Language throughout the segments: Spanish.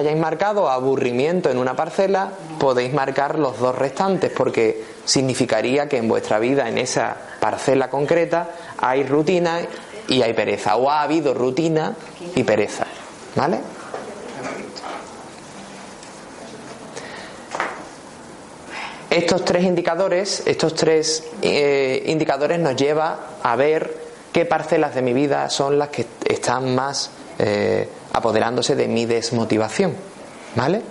Hayáis marcado aburrimiento en una parcela, podéis marcar los dos restantes, porque significaría que en vuestra vida, en esa parcela concreta, hay rutina y hay pereza, o ha habido rutina y pereza. ¿Vale? Estos tres indicadores, estos tres eh, indicadores nos lleva a ver qué parcelas de mi vida son las que están más eh, apoderándose de mi desmotivación. ¿Vale?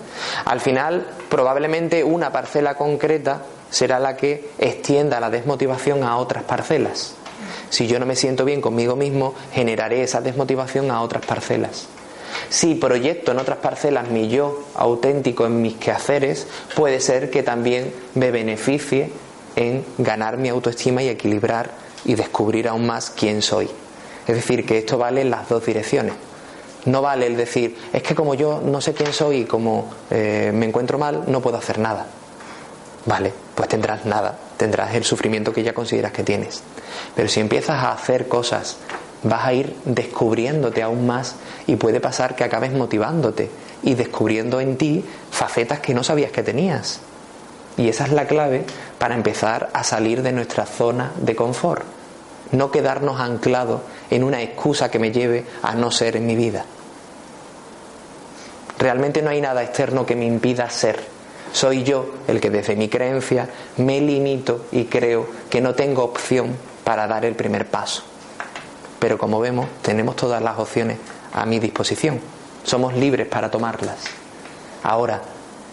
Al final, probablemente una parcela concreta será la que extienda la desmotivación a otras parcelas. Si yo no me siento bien conmigo mismo, generaré esa desmotivación a otras parcelas. Si proyecto en otras parcelas mi yo auténtico en mis quehaceres, puede ser que también me beneficie en ganar mi autoestima y equilibrar y descubrir aún más quién soy. Es decir, que esto vale en las dos direcciones. No vale el decir, es que como yo no sé quién soy y como eh, me encuentro mal, no puedo hacer nada. Vale, pues tendrás nada, tendrás el sufrimiento que ya consideras que tienes. Pero si empiezas a hacer cosas vas a ir descubriéndote aún más y puede pasar que acabes motivándote y descubriendo en ti facetas que no sabías que tenías. Y esa es la clave para empezar a salir de nuestra zona de confort. No quedarnos anclados en una excusa que me lleve a no ser en mi vida. Realmente no hay nada externo que me impida ser. Soy yo el que desde mi creencia me limito y creo que no tengo opción para dar el primer paso. Pero como vemos, tenemos todas las opciones a mi disposición. Somos libres para tomarlas. Ahora,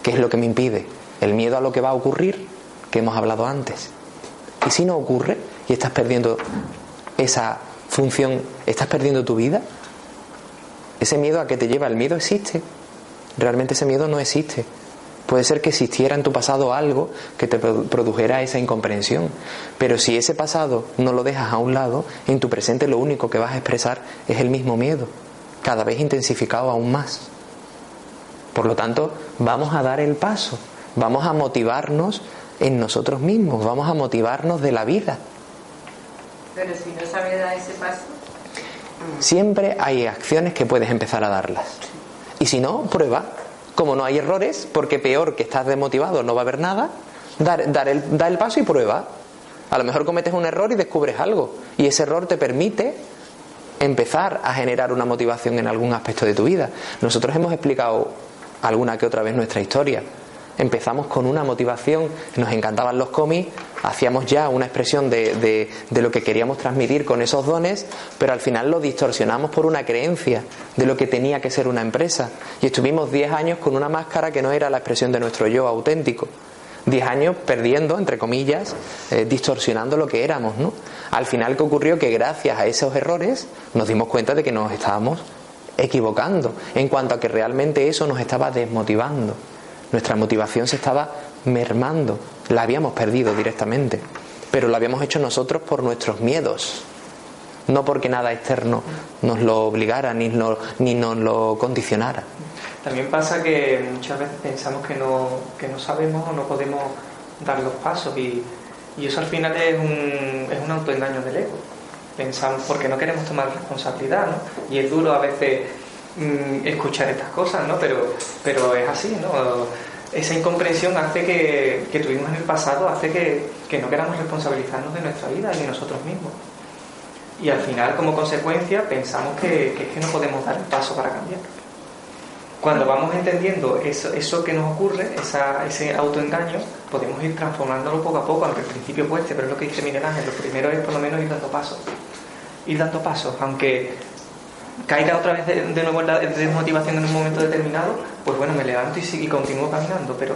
¿qué es lo que me impide? El miedo a lo que va a ocurrir, que hemos hablado antes. ¿Y si no ocurre y estás perdiendo esa función, estás perdiendo tu vida? Ese miedo a que te lleva el miedo existe. Realmente ese miedo no existe. Puede ser que existiera en tu pasado algo que te produjera esa incomprensión, pero si ese pasado no lo dejas a un lado, en tu presente lo único que vas a expresar es el mismo miedo, cada vez intensificado aún más. Por lo tanto, vamos a dar el paso, vamos a motivarnos en nosotros mismos, vamos a motivarnos de la vida. Pero si no sabes dar ese paso. Siempre hay acciones que puedes empezar a darlas. Y si no, prueba como no hay errores, porque peor que estás desmotivado no va a haber nada, dar, dar el, el paso y prueba. A lo mejor cometes un error y descubres algo. Y ese error te permite empezar a generar una motivación en algún aspecto de tu vida. Nosotros hemos explicado alguna que otra vez nuestra historia. Empezamos con una motivación, nos encantaban los cómics, hacíamos ya una expresión de, de, lo que queríamos transmitir con esos dones, pero al final lo distorsionamos por una creencia de lo que tenía que ser una empresa. Y estuvimos 10 años con una máscara que no era la expresión de nuestro yo auténtico. 10 años perdiendo, entre comillas, eh, distorsionando lo que éramos, ¿no? Al final, ¿qué ocurrió? Que gracias a esos errores nos dimos cuenta de que nos estábamos equivocando en cuanto a que realmente eso nos estaba desmotivando. Nuestra motivación se estaba mermando, la habíamos perdido directamente, pero lo habíamos hecho nosotros por nuestros miedos, no porque nada externo nos lo obligara ni, ni nos lo condicionara. También pasa que muchas veces pensamos que no, que no sabemos o no podemos dar los pasos y, y eso al final es un, es un autoengaño del ego. Pensamos porque no queremos tomar responsabilidad, ¿no? Y es duro a veces Mm, escuchar estas cosas, ¿no? Pero, pero es así, ¿no? Esa incomprensión hace que, que tuvimos en el pasado, hace que, que, no queramos responsabilizarnos de nuestra vida y de nosotros mismos. Y al final, como consecuencia, pensamos que, que es que no podemos dar el paso para cambiar. Cuando vamos entendiendo eso, eso que nos ocurre, esa, ese autoengaño, podemos ir transformándolo poco a poco, aunque al principio cueste, pero es lo que dice Miguel Ángel, lo primero es por lo menos ir dando pasos. Ir dando pasos, aunque caiga otra vez de, nuevo en la desmotivación en un momento determinado, pues bueno, me levanto y, y continúo caminando, pero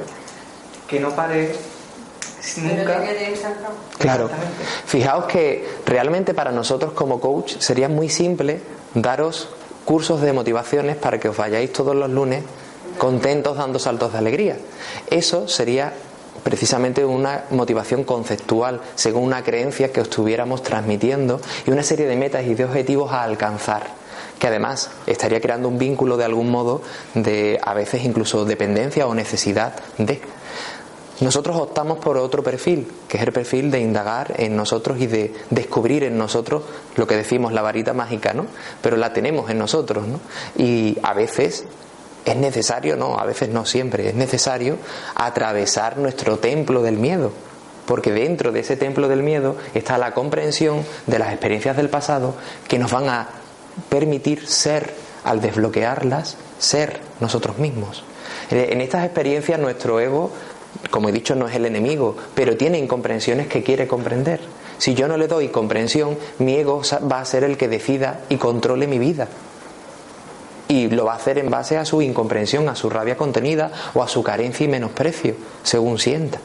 que no pare nunca. Claro. Fijaos que realmente para nosotros como coach sería muy simple daros cursos de motivaciones para que os vayáis todos los lunes contentos dando saltos de alegría. Eso sería precisamente una motivación conceptual, según una creencia que os estuviéramos transmitiendo y una serie de metas y de objetivos a alcanzar que además estaría creando un vínculo de algún modo de a veces incluso dependencia o necesidad de. Nosotros optamos por otro perfil, que es el perfil de indagar en nosotros y de descubrir en nosotros lo que decimos la varita mágica, ¿no? Pero la tenemos en nosotros, ¿no? Y a veces es necesario, no, a veces no siempre, es necesario atravesar nuestro templo del miedo, porque dentro de ese templo del miedo está la comprensión de las experiencias del pasado que nos van a permitir ser, al desbloquearlas, ser nosotros mismos. En estas experiencias nuestro ego, como he dicho, no es el enemigo, pero tiene incomprensiones que quiere comprender. Si yo no le doy comprensión, mi ego va a ser el que decida y controle mi vida. Y lo va a hacer en base a su incomprensión, a su rabia contenida o a su carencia y menosprecio, según sienta.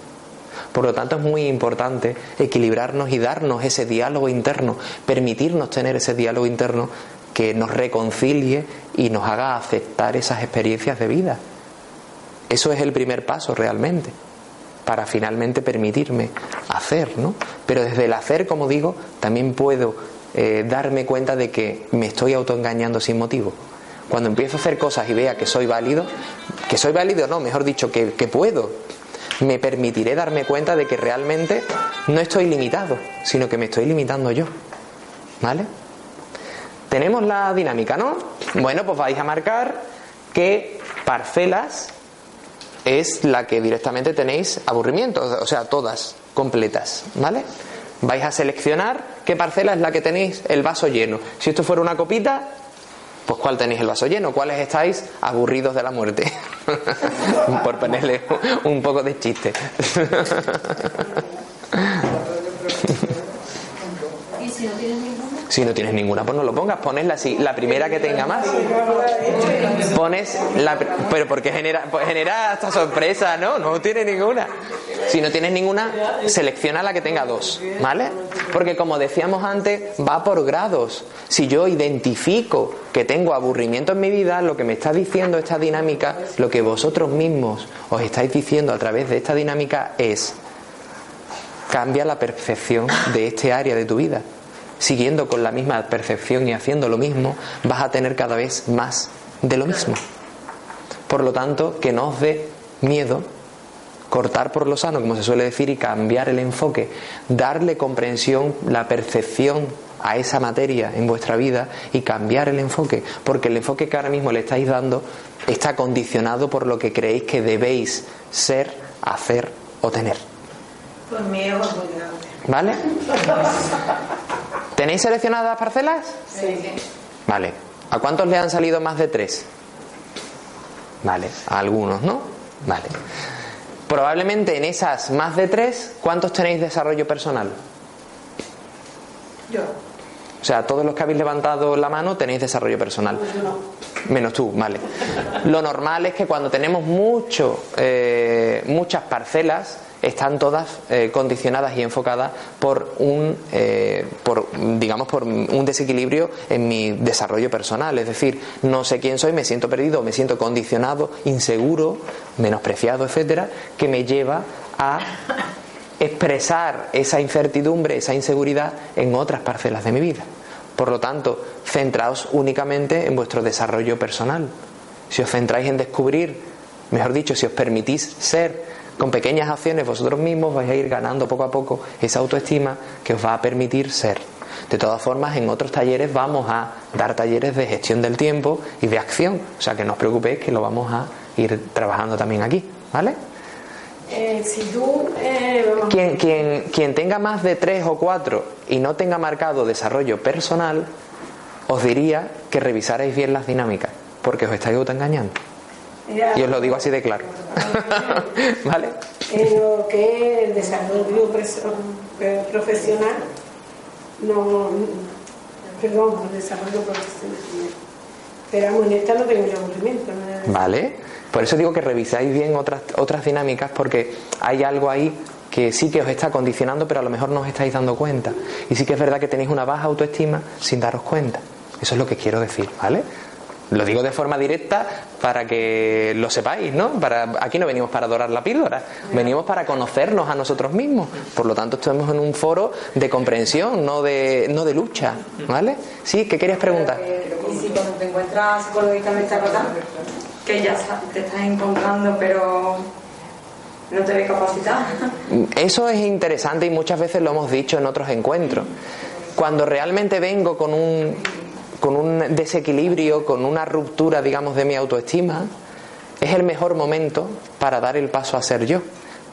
Por lo tanto, es muy importante equilibrarnos y darnos ese diálogo interno, permitirnos tener ese diálogo interno que nos reconcilie y nos haga aceptar esas experiencias de vida. Eso es el primer paso realmente, para finalmente permitirme hacer, ¿no? Pero desde el hacer, como digo, también puedo eh, darme cuenta de que me estoy autoengañando sin motivo. Cuando empiezo a hacer cosas y vea que soy válido, que soy válido no, mejor dicho, que, que puedo, me permitiré darme cuenta de que realmente no estoy limitado, sino que me estoy limitando yo. ¿Vale? Tenemos la dinámica, ¿no? Bueno, pues vais a marcar que parcelas es la que directamente tenéis aburrimiento, o sea, todas completas, ¿vale? Vais a seleccionar qué parcela es la que tenéis el vaso lleno. Si esto fuera una copita, pues ¿cuál tenéis el vaso lleno? ¿Cuáles estáis aburridos de la muerte? Por ponerle un poco de chiste. ¿Y si no tienes ninguna? Si no tienes ninguna, pues no lo pongas. Pones la, la primera que tenga más. Pones la. Pero porque genera, pues genera hasta sorpresa, ¿no? No tiene ninguna. Si no tienes ninguna, selecciona la que tenga dos, ¿vale? Porque como decíamos antes, va por grados. Si yo identifico que tengo aburrimiento en mi vida, lo que me está diciendo esta dinámica, lo que vosotros mismos os estáis diciendo a través de esta dinámica es cambia la percepción de este área de tu vida. Siguiendo con la misma percepción y haciendo lo mismo, vas a tener cada vez más de lo mismo. Por lo tanto, que no os dé miedo cortar por lo sano, como se suele decir, y cambiar el enfoque, darle comprensión, la percepción a esa materia en vuestra vida y cambiar el enfoque, porque el enfoque que ahora mismo le estáis dando está condicionado por lo que creéis que debéis ser, hacer o tener. Pues mi ego es muy grande. ¿Vale? ¿Tenéis seleccionadas las parcelas? Sí. Vale. ¿A cuántos le han salido más de tres? Vale, a algunos, ¿no? Vale. Probablemente en esas más de tres, ¿cuántos tenéis desarrollo personal? Yo. O sea, todos los que habéis levantado la mano tenéis desarrollo personal. Menos tú, vale. Lo normal es que cuando tenemos mucho, eh, muchas parcelas, están todas eh, condicionadas y enfocadas por un, eh, digamos, por un desequilibrio en mi desarrollo personal. Es decir, no sé quién soy, me siento perdido, me siento condicionado, inseguro, menospreciado, etcétera, que me lleva a expresar esa incertidumbre, esa inseguridad en otras parcelas de mi vida. Por lo tanto, centraos únicamente en vuestro desarrollo personal. Si os centráis en descubrir, mejor dicho, si os permitís ser con pequeñas acciones vosotros mismos, vais a ir ganando poco a poco esa autoestima que os va a permitir ser. De todas formas, en otros talleres vamos a dar talleres de gestión del tiempo y de acción. O sea que no os preocupéis que lo vamos a ir trabajando también aquí. ¿Vale? Eh, si tú eh, Quien, quien, quien tenga más de tres o cuatro y no tenga marcado desarrollo personal, os diría que revisarais bien las dinámicas, porque os estáis autoengañando. Y os lo digo así de claro. ¿Vale? en lo que es el desarrollo profesional, no, perdón, el desarrollo profesional. Pero vamos, en esta no tengo yo aburrimiento. ¿no? ¿Vale? Por eso digo que revisáis bien otras, otras dinámicas porque hay algo ahí que sí que os está condicionando, pero a lo mejor no os estáis dando cuenta. Y sí que es verdad que tenéis una baja autoestima sin daros cuenta. Eso es lo que quiero decir, ¿vale? Lo digo de forma directa para que lo sepáis, ¿no? Para, aquí no venimos para adorar la píldora, venimos para conocernos a nosotros mismos. Por lo tanto, estamos en un foro de comprensión, no de, no de lucha, ¿vale? Sí, ¿qué querías preguntar? Y si cuando te encuentras psicológicamente agotado, que ya te estás encontrando, pero no te ves capacitado. Eso es interesante y muchas veces lo hemos dicho en otros encuentros. Cuando realmente vengo con un, con un desequilibrio, con una ruptura, digamos, de mi autoestima, es el mejor momento para dar el paso a ser yo,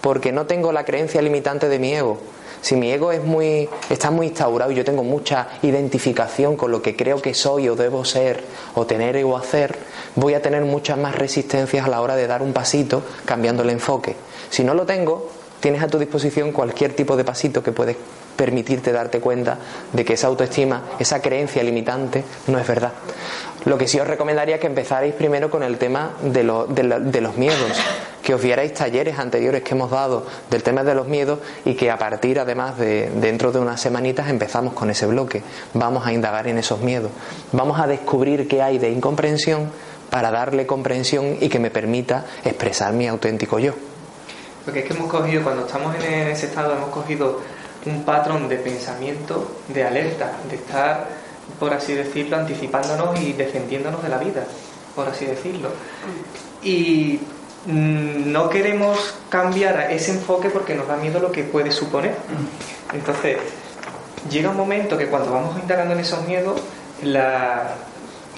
porque no tengo la creencia limitante de mi ego. Si mi ego es muy, está muy instaurado y yo tengo mucha identificación con lo que creo que soy o debo ser o tener o hacer, voy a tener muchas más resistencias a la hora de dar un pasito cambiando el enfoque. Si no lo tengo, tienes a tu disposición cualquier tipo de pasito que puedes permitirte darte cuenta de que esa autoestima, esa creencia limitante no es verdad. Lo que sí os recomendaría es que empezarais primero con el tema de, los miedos, que os vierais talleres anteriores que hemos dado del tema de los miedos y que a partir además de dentro de unas semanitas empezamos con ese bloque. Vamos a indagar en esos miedos, vamos a descubrir qué hay de incomprensión para darle comprensión y que me permita expresar mi auténtico yo. Porque es que hemos cogido, cuando estamos en ese estado, hemos cogido un patrón de pensamiento, de alerta, de estar, por así decirlo, anticipándonos y defendiéndonos de la vida, por así decirlo. Y mm, no queremos cambiar ese enfoque porque nos da miedo lo que puede suponer. Entonces, llega un momento que cuando vamos indagando en esos miedos,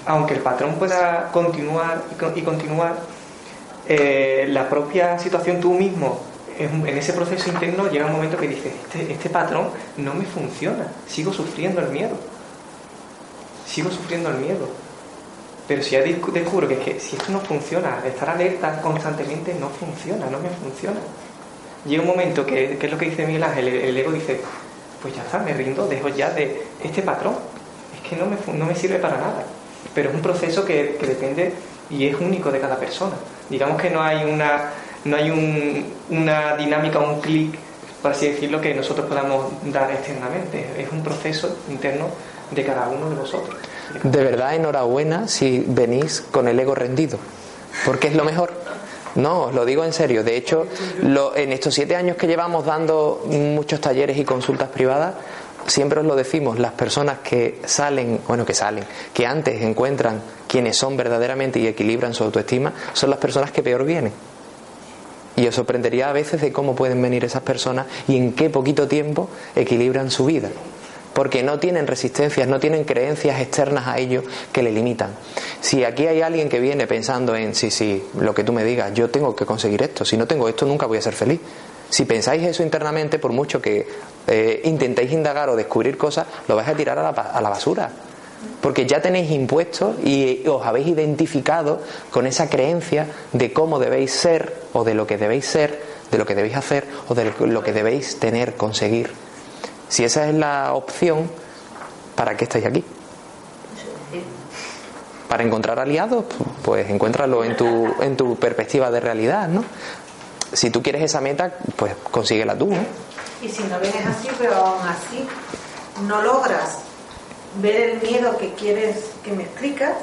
aunque el patrón pueda continuar y continuar, eh, la propia situación tú mismo en, ese proceso interno llega un momento que dices, este, este patrón no me funciona, sigo sufriendo el miedo, sigo sufriendo el miedo. Pero si ya descubro que, que si esto no funciona, estar alerta constantemente no funciona, no me funciona. Llega un momento que, que es lo que dice Miguel Ángel, el, ego dice, pues ya está, me rindo, dejo ya de este patrón, es que no me, no me sirve para nada. Pero es un proceso que, que depende y es único de cada persona. Digamos que no hay una no hay una dinámica, un clic, por así decirlo, que nosotros podamos dar externamente. Es un proceso interno de cada uno de vosotros. De verdad, enhorabuena si venís con el ego rendido, porque es lo mejor. No, os lo digo en serio. De hecho, en estos siete años que llevamos dando muchos talleres y consultas privadas, siempre os lo decimos, las personas que salen, bueno, que salen, que antes encuentran quienes son verdaderamente y equilibran su autoestima, son las personas que peor vienen. Y os sorprendería a veces de cómo pueden venir esas personas y en qué poquito tiempo equilibran su vida. Porque no tienen resistencias, no tienen creencias externas a ellos que le limitan. Si aquí hay alguien que viene pensando en, sí, sí, lo que tú me digas, yo tengo que conseguir esto, si no tengo esto nunca voy a ser feliz. Si pensáis eso internamente, por mucho que eh, intentéis indagar o descubrir cosas, lo vais a tirar a la, a la basura porque ya tenéis impuestos y os habéis identificado con esa creencia de cómo debéis ser o de lo que debéis ser, de lo que debéis hacer o de lo que debéis tener, conseguir. Si esa es la opción, ¿para qué estáis aquí? Para encontrar aliados, pues encuéntralo en tu, en tu perspectiva de realidad, ¿no? Si tú quieres esa meta, pues consíguela tú, ¿no? Y si no vienes así, pero aún así no logras ver el miedo que quieres que me explicas.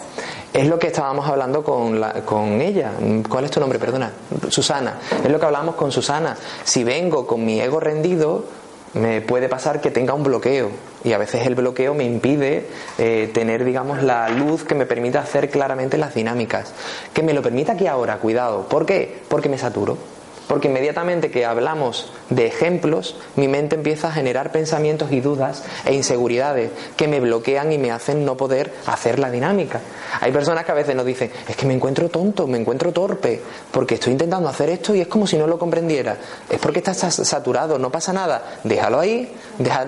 Es lo que estábamos hablando con, con ella. ¿Cuál es tu nombre? Perdona. Susana. Es lo que hablamos con Susana. Si vengo con mi ego rendido, me puede pasar que tenga un bloqueo. Y a veces el bloqueo me impide eh, tener, digamos, la luz que me permita hacer claramente las dinámicas. Que me lo permita aquí ahora, cuidado. ¿Por qué? Porque me saturo. Porque inmediatamente que hablamos de ejemplos, mi mente empieza a generar pensamientos y dudas e inseguridades que me bloquean y me hacen no poder hacer la dinámica. Hay personas que a veces nos dicen, es que me encuentro tonto, me encuentro torpe, porque estoy intentando hacer esto y es como si no lo comprendiera. Es porque estás saturado, no pasa nada. Déjalo ahí,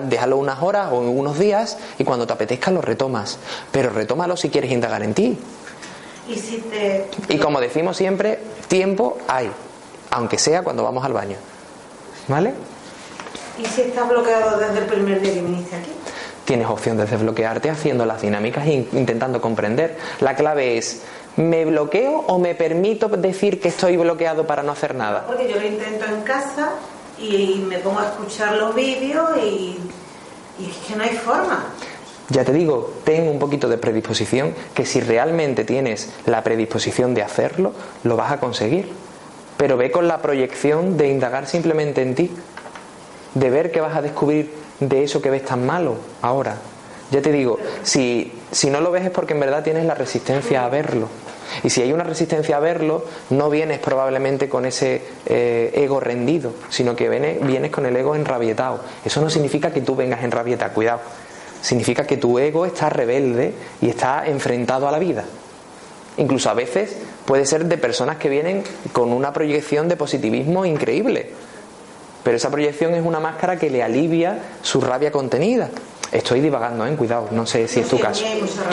déjalo unas horas o unos días y cuando te apetezca lo retomas. Pero retómalo si quieres indagar en ti. Y, y como decimos siempre, tiempo hay aunque sea cuando vamos al baño. ¿Vale? ¿Y si estás bloqueado desde el primer día que viniste aquí? Tienes opción de desbloquearte haciendo las dinámicas e intentando comprender. La clave es, ¿me bloqueo o me permito decir que estoy bloqueado para no hacer nada? Porque yo lo intento en casa y me pongo a escuchar los vídeos y, y es que no hay forma. Ya te digo, ten un poquito de predisposición, que si realmente tienes la predisposición de hacerlo, lo vas a conseguir pero ve con la proyección de indagar simplemente en ti, de ver que vas a descubrir de eso que ves tan malo ahora. Ya te digo, si, si no lo ves es porque en verdad tienes la resistencia a verlo. Y si hay una resistencia a verlo, no vienes probablemente con ese eh, ego rendido, sino que vienes, vienes con el ego enrabietado. Eso no significa que tú vengas enrabietado, cuidado. Significa que tu ego está rebelde y está enfrentado a la vida. Incluso a veces puede ser de personas que vienen con una proyección de positivismo increíble. Pero esa proyección es una máscara que le alivia su rabia contenida. Estoy divagando, ¿eh? cuidado, no sé si es tu caso.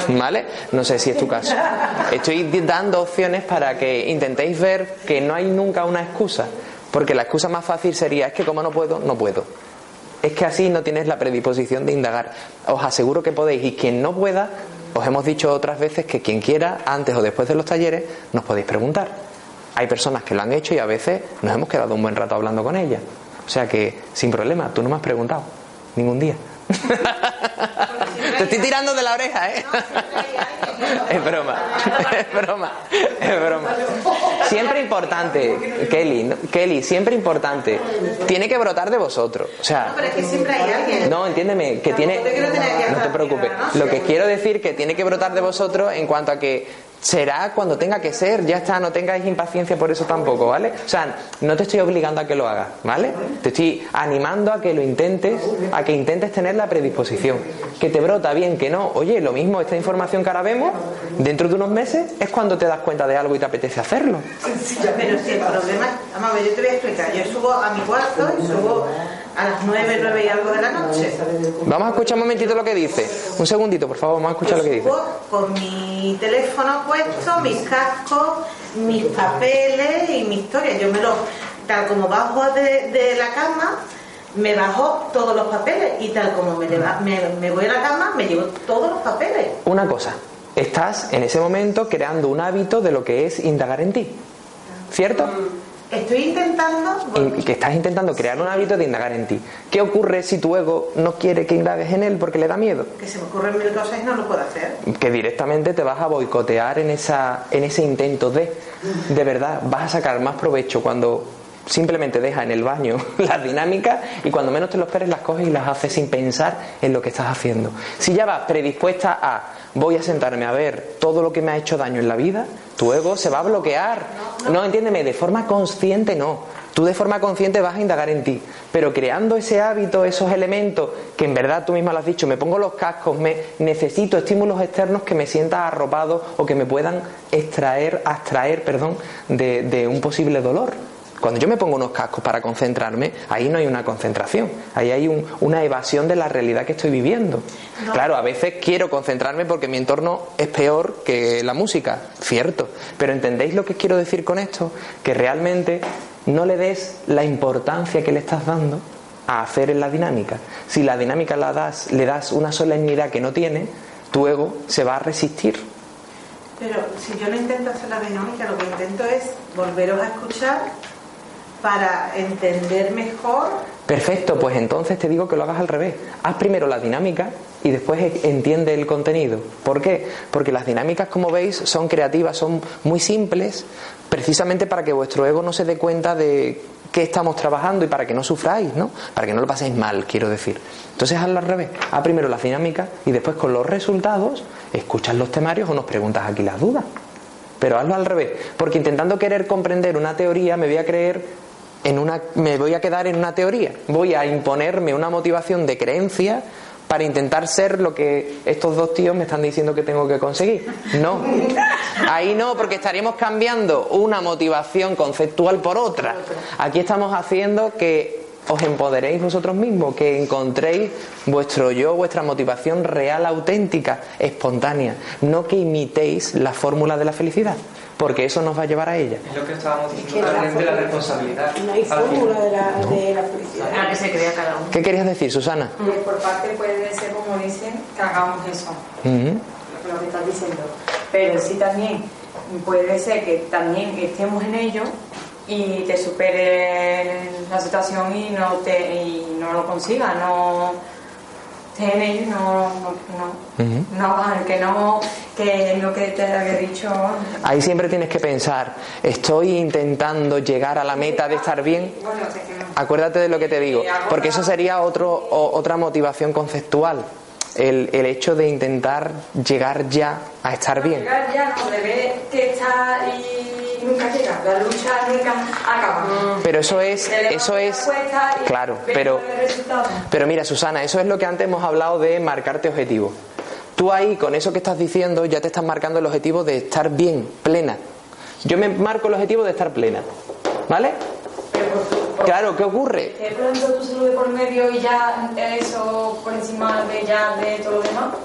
¿Vale? No sé si es tu caso. Estoy dando opciones para que intentéis ver que no hay nunca una excusa. Porque la excusa más fácil sería, es que como no puedo, no puedo. Es que así no tienes la predisposición de indagar. Os aseguro que podéis. Y quien no pueda, os hemos dicho otras veces que quien quiera, antes o después de los talleres, nos podéis preguntar. Hay personas que lo han hecho y a veces nos hemos quedado un buen rato hablando con ellas. O sea que, sin problema, tú no me has preguntado. Ningún día. Te estoy tirando de la oreja, ¿eh? Es broma, es broma, es broma. Siempre importante, Kelly, Kelly, siempre importante. Tiene que brotar de vosotros. O sea, No, pero es que siempre hay alguien. no, entiéndeme, que tiene. No te preocupes. Lo que quiero decir que tiene que brotar de vosotros en cuanto a que será cuando tenga que ser, ya está, no tengáis impaciencia por eso tampoco, ¿vale? O sea, no te estoy obligando a que lo hagas, ¿vale? Te estoy animando a que lo intentes, a que intentes tener la predisposición. Que te brota bien, que no. Oye, lo mismo, esta información que ahora vemos, dentro de unos meses es cuando te das cuenta de algo y te apetece hacerlo. Pero si el problema, vamos yo te voy a explicar. Yo subo a mi cuarto y subo a las 9, 9 y algo de la noche. Vamos a escuchar un momentito lo que dice. Un segundito, por favor, vamos a escuchar lo que dice. Con mi teléfono puesto, mis cascos, mis papeles y mi historia. Yo me lo, tal como bajo de, de la cama, me bajo todos los papeles y tal como me, leva- me, me voy a la cama, me llevo todos los papeles. Una cosa, estás en ese momento creando un hábito de lo que es indagar en ti. ¿Cierto? Estoy intentando... In- que estás intentando crear un hábito de indagar en ti. ¿Qué ocurre si tu ego no quiere que indagues en él porque le da miedo? Que se me ocurren mil cosas y no lo puedo hacer. Que directamente te vas a boicotear en, esa, en ese intento de. De verdad, vas a sacar más provecho cuando simplemente dejas en el baño las dinámicas y cuando menos te lo esperes las coges y las haces sin pensar en lo que estás haciendo. Si ya vas predispuesta a voy a sentarme a ver todo lo que me ha hecho daño en la vida, tu ego se va a bloquear. No, entiéndeme, de forma consciente no. Tú de forma consciente vas a indagar en ti, pero creando ese hábito, esos elementos que en verdad tú misma lo has dicho, me pongo los cascos, me necesito estímulos externos que me sienta arropado o que me puedan extraer, abstraer, perdón, de, de un posible dolor. Cuando yo me pongo unos cascos para concentrarme, ahí no hay una concentración, ahí hay un- una evasión de la realidad que estoy viviendo. Claro, a veces quiero concentrarme porque mi entorno es peor que la música, cierto, pero ¿entendéis lo que quiero decir con esto? Que realmente no le des la importancia que le estás dando a hacer en la dinámica. Si la dinámica la das, le das una solemnidad que no tiene, tu ego se va a resistir Pero si yo no intento hacer la dinámica, lo que intento es volveros a escuchar para entender mejor. Perfecto, pues entonces te digo que lo hagas al revés. Haz primero la dinámica y después e- entiende el contenido. ¿Por qué? Porque las dinámicas, como veis, son creativas, son muy simples, precisamente para que vuestro ego no se dé cuenta de qué estamos trabajando y para que no sufráis, ¿no? Para que no lo paséis mal, quiero decir. Entonces hazlo al revés. Haz primero las dinámicas y después con los resultados escuchas los temarios o nos preguntas aquí las dudas. Pero hazlo al revés, porque intentando querer comprender una teoría me voy a creer en una me voy a quedar en una teoría, voy a imponerme una motivación de creencia para intentar ser lo que estos dos tíos me están diciendo que tengo que conseguir. No. Ahí no, porque estaríamos cambiando una motivación conceptual por otra. Aquí estamos haciendo que os empoderéis vosotros mismos, que encontréis vuestro yo, vuestra motivación real, auténtica, espontánea, no que imitéis la fórmula de la felicidad, porque eso nos va a llevar a ella. Es lo que estábamos que diciendo la también de la responsabilidad. No hay fórmula de la, de la felicidad. A que se crea cada uno. ¿Qué querías decir, Susana? Que por parte puede ser, como dicen, que hagamos eso, lo que estás diciendo. Pero sí también puede ser que también estemos en ello y te supere la situación y no te y no lo consigas, no en no, no, no, no, que no, que lo que te había dicho. Ahí siempre tienes que pensar, estoy intentando llegar a la meta de estar bien. Bueno. Acuérdate de lo que te digo, porque eso sería otro, o- otra motivación conceptual. El, el hecho de intentar llegar ya a estar bien. Llegar ya no, de ver que está y nunca llega, la lucha nunca acaba. Pero eso es, eso es, claro, pero, pero mira, Susana, eso es lo que antes hemos hablado de marcarte objetivos. Tú ahí, con eso que estás diciendo, ya te estás marcando el objetivo de estar bien, plena. Yo me marco el objetivo de estar plena. ¿Vale? Pero Claro, ¿qué ocurre? ¿Te pronto tu salud de por medio y ya eso por encima de ya de todo lo demás?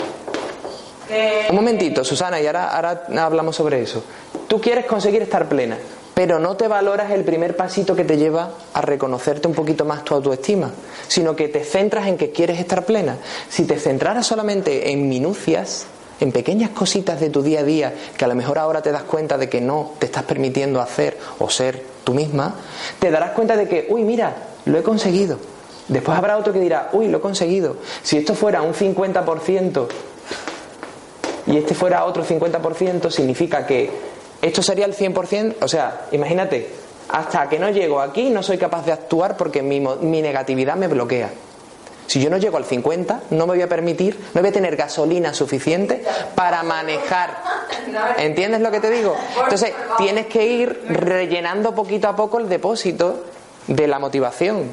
Que- Un momentito, Susana, y ahora, ahora hablamos sobre eso. Tú quieres conseguir estar plena, pero no te valoras el primer pasito que te lleva a reconocerte un poquito más tu autoestima, sino que te centras en que quieres estar plena. Si te centraras solamente en minucias, en pequeñas cositas de tu día a día, que a lo mejor ahora te das cuenta de que no te estás permitiendo hacer o ser tú misma, te darás cuenta de que, uy, mira, lo he conseguido. Después habrá otro que dirá, uy, lo he conseguido. Si esto fuera un 50%, y este fuera otro 50%, significa que esto sería el 100%, o sea, imagínate, hasta que no llego aquí no soy capaz de actuar porque mi, mi negatividad me bloquea. Si yo no llego al 50, no me voy a permitir, no voy a tener gasolina suficiente para manejar. ¿Entiendes lo que te digo? Entonces, tienes que ir rellenando poquito a poco el depósito de la motivación.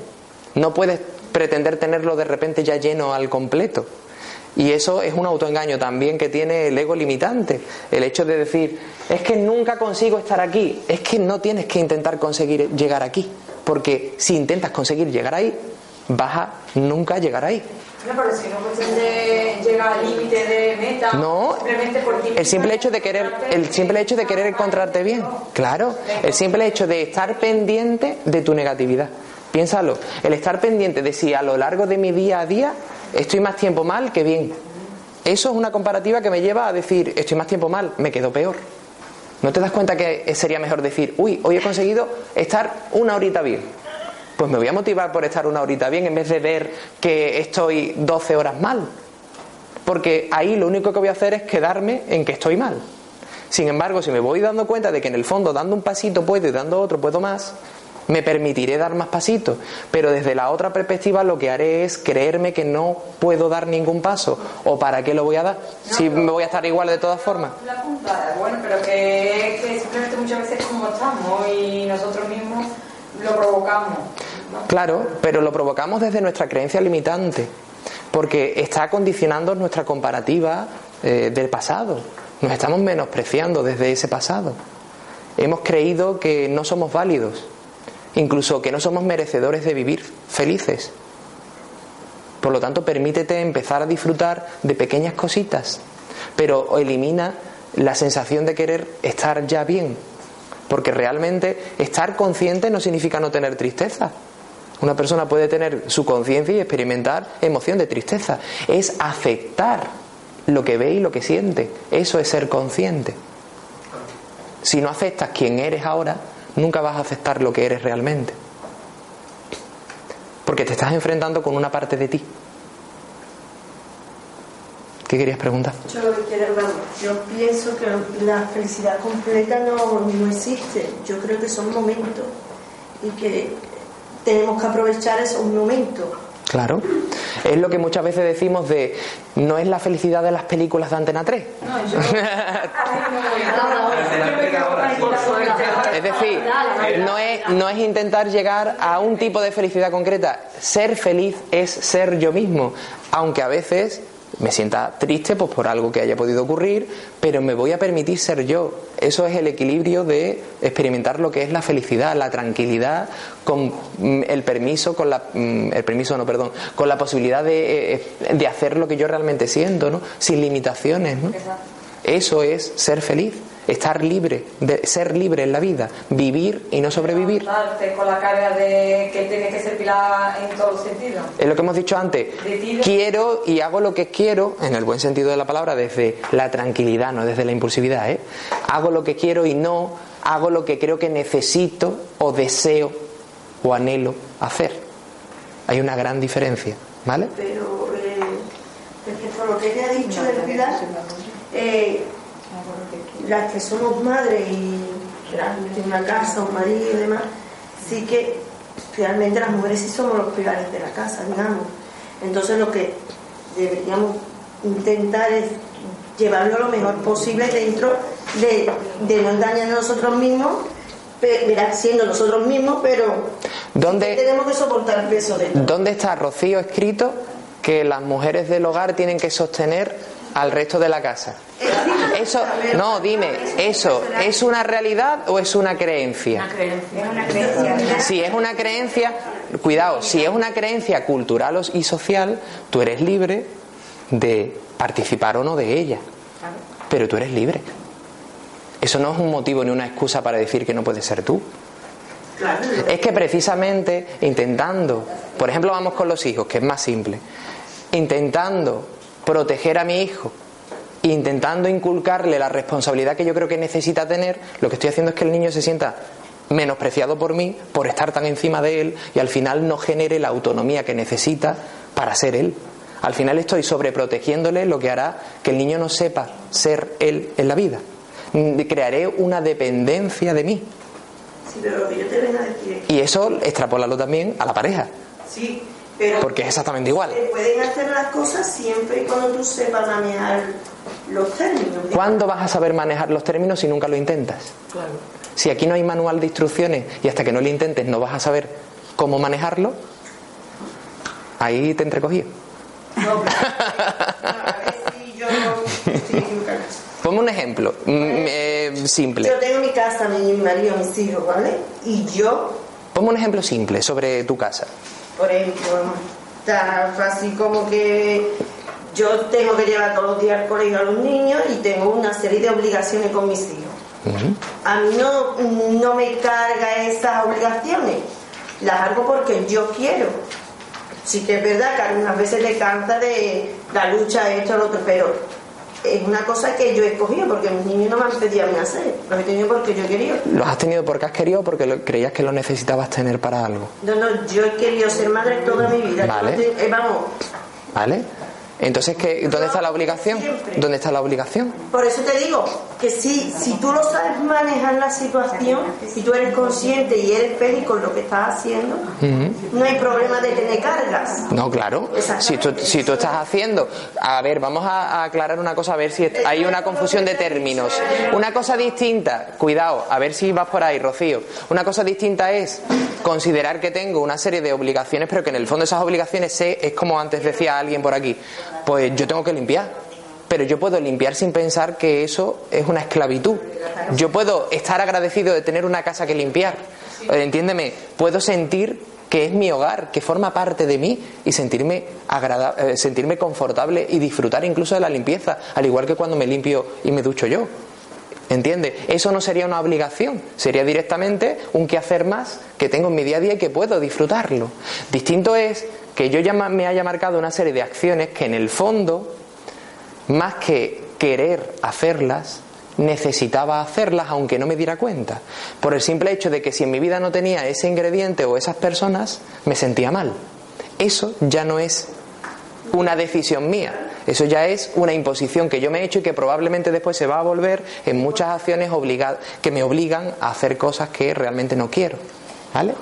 No puedes pretender tenerlo de repente ya lleno al completo. Y eso es un autoengaño también que tiene el ego limitante. El hecho de decir, es que nunca consigo estar aquí. Es que no tienes que intentar conseguir llegar aquí. Porque si intentas conseguir llegar ahí, vas a nunca llegar ahí. No, pero si no cuestión de llegar al límite de meta, No, simplemente por ti el simple hecho de querer, el simple hecho de querer encontrarte bien, claro, el simple hecho de estar pendiente de tu negatividad. Piénsalo, el estar pendiente de si a lo largo de mi día a día estoy más tiempo mal que bien. Eso es una comparativa que me lleva a decir, estoy más tiempo mal, me quedo peor. ¿No te das cuenta que sería mejor decir, uy, hoy he conseguido estar una horita bien? Pues me voy a motivar por estar una horita bien en vez de ver que estoy 12 horas mal. Porque ahí lo único que voy a hacer es quedarme en que estoy mal. Sin embargo, si me voy dando cuenta de que en el fondo dando un pasito puedo y dando otro puedo más, me permitiré dar más pasitos. Pero desde la otra perspectiva lo que haré es creerme que no puedo dar ningún paso. ¿O para qué lo voy a dar? Si me voy a estar igual de todas formas. La puntada, bueno, pero que, que simplemente muchas veces como estamos y nosotros mismos lo provocamos. Claro, pero lo provocamos desde nuestra creencia limitante, porque está condicionando nuestra comparativa eh, del pasado. Nos estamos menospreciando desde ese pasado. Hemos creído que no somos válidos, incluso que no somos merecedores de vivir felices. Por lo tanto, permítete empezar a disfrutar de pequeñas cositas, pero elimina la sensación de querer estar ya bien, porque realmente estar consciente no significa no tener tristeza. Una persona puede tener su conciencia y experimentar emoción de tristeza. Es aceptar lo que ve y lo que siente. Eso es ser consciente. Si no aceptas quién eres ahora, nunca vas a aceptar lo que eres realmente. Porque te estás enfrentando con una parte de ti. ¿Qué querías preguntar? Yo lo que quiero, yo pienso que la felicidad completa no, no existe. Yo creo que son momentos y que tenemos que aprovechar esos momentos. Claro. Es lo que muchas veces decimos de no es la felicidad de las películas de Antena 3. No, yo. Es decir, no es, no es intentar llegar a un tipo de felicidad concreta. Ser feliz es ser yo mismo. Aunque a veces me sienta triste pues, por algo que haya podido ocurrir, pero me voy a permitir ser yo. Eso es el equilibrio de experimentar lo que es la felicidad, la tranquilidad, con mm, el permiso, con la, mm, el permiso no, perdón, con la posibilidad de, eh, de hacer lo que yo realmente siento, ¿no? Sin limitaciones, ¿no? Eso es ser feliz, estar libre, de ser libre en la vida, vivir y no sobrevivir. Con la carga de que tienes que ser pilar en todos los sentidos. Es lo que hemos dicho antes. Quiero y hago lo que quiero, en el buen sentido de la palabra, desde la tranquilidad, no desde la impulsividad. ¿eh? Hago lo que quiero y no hago lo que creo que necesito o deseo o anhelo hacer. Hay una gran diferencia, ¿vale? Pero eh, respecto a lo que ella ha dicho del Pilar, eh, las que somos madres y realmente una casa, un marido y demás, sí que realmente las mujeres sí somos los pilares de la casa, digamos. Entonces lo que deberíamos intentar es llevarlo lo mejor posible dentro de, de no engañar a nosotros mismos, pe- verá, siendo nosotros mismos, pero ¿Dónde- tenemos que soportar el peso de todo. ¿Dónde está Rocío escrito que las mujeres del hogar tienen que sostener al resto de la casa. Eso, no, dime, ¿eso es una realidad o es una creencia? Es una creencia. Si es una creencia, cuidado, si es una creencia cultural y social, tú eres libre de participar o no de ella. Pero tú eres libre. Eso no es un motivo ni una excusa para decir que no puedes ser tú. Es que precisamente intentando, por ejemplo vamos con los hijos, que es más simple, intentando proteger a mi hijo, intentando inculcarle la responsabilidad que yo creo que necesita tener, lo que estoy haciendo es que el niño se sienta menospreciado por mí, por estar tan encima de él y al final no genere la autonomía que necesita para ser él. Al final estoy sobreprotegiéndole lo que hará que el niño no sepa ser él en la vida. Crearé una dependencia de mí. Sí, pero lo que yo te vengo a decir es Y eso extrapolalo también a la pareja, Sí, pero porque es exactamente igual. se pueden hacer las cosas siempre y cuando tú sepas manejar los términos. ¿Cuándo vas a saber manejar los términos si nunca lo intentas? Si aquí no hay manual de instrucciones y hasta que no lo intentes no vas a saber cómo manejarlo, ahí te entrecogí. No, pero, a ver si yo. Ponme un ejemplo mm, eh, simple. Yo tengo mi casa, mi marido, mis hijos, ¿vale? Y yo, Ponme un ejemplo simple sobre tu casa. Por ejemplo, está así como que yo tengo que llevar todos los días al colegio a los niños y tengo una serie de obligaciones con mis hijos. A mí no, no me carga esas obligaciones, las hago porque yo quiero. Sí que es verdad que algunas veces le cansa de la lucha, esto, lo otro, pero es una cosa que yo he escogido porque mis niños no me han pedido a mí hacer, lo he tenido porque yo he querido. ¿Los has tenido porque has querido o porque lo- creías que lo necesitabas tener para algo? No, no, yo he querido ser madre toda mi vida. Vale. te- eh, vamos, ¿Vale? Entonces, ¿qué, ¿dónde está la obligación? Siempre. ¿Dónde está la obligación? por eso te digo que si, si tú lo sabes manejar la situación, si tú eres consciente y eres feliz con lo que estás haciendo, no hay problema de tener cargas. No, claro. Si tú, si tú estás haciendo. A ver, vamos a, a aclarar una cosa, a ver si hay una confusión de términos. Una cosa distinta, cuidado, a ver si vas por ahí, Rocío. Una cosa distinta es considerar que tengo una serie de obligaciones, pero que en el fondo esas obligaciones sé, es como antes decía alguien por aquí, pues yo tengo que limpiar. Pero yo puedo limpiar sin pensar que eso es una esclavitud. Yo puedo estar agradecido de tener una casa que limpiar. Eh, Entiéndeme, puedo sentir que es mi hogar, que forma parte de mí y sentirme agrada- eh, sentirme confortable y disfrutar incluso de la limpieza, al igual que cuando me limpio y me ducho yo. ¿Entiende? Eso no sería una obligación, sería directamente un quehacer más que tengo en mi día a día y que puedo disfrutarlo. Distinto es que yo ya me haya marcado una serie de acciones que en el fondo, más que querer hacerlas, necesitaba hacerlas aunque no me diera cuenta. Por el simple hecho de que si en mi vida no tenía ese ingrediente o esas personas, me sentía mal. Eso ya no es una decisión mía. Eso ya es una imposición que yo me he hecho y que probablemente después se va a volver en muchas acciones que me obligan a hacer cosas que realmente no quiero. ¿Vale?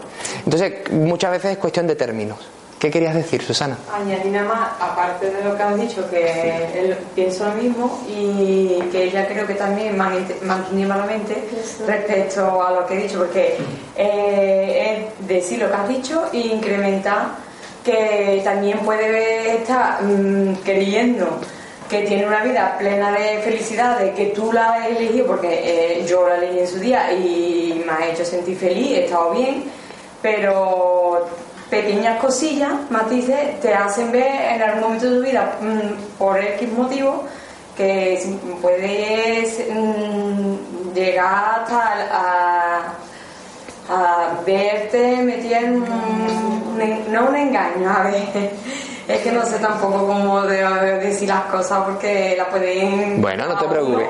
Entonces, muchas veces es cuestión de términos. ¿Qué querías decir, Susana? Añadir nada más, aparte de lo que has dicho, que él pienso lo mismo y que ella creo que también mantiene malamente respecto a lo que he dicho, porque eh, es decir lo que has dicho e incrementar que también puede estar mm, creyendo que tiene una vida plena de felicidad, de que tú la has elegido, porque eh, yo la elegí en su día y me ha hecho sentir feliz, he estado bien, pero pequeñas cosillas, matices, te hacen ver en algún momento de tu vida, mm, por X motivo, que puedes mm, llegar hasta a, a verte metida en un, no un engaño, a ver, es que no sé tampoco cómo de- decir las cosas porque las pueden... Bueno, no te preocupes.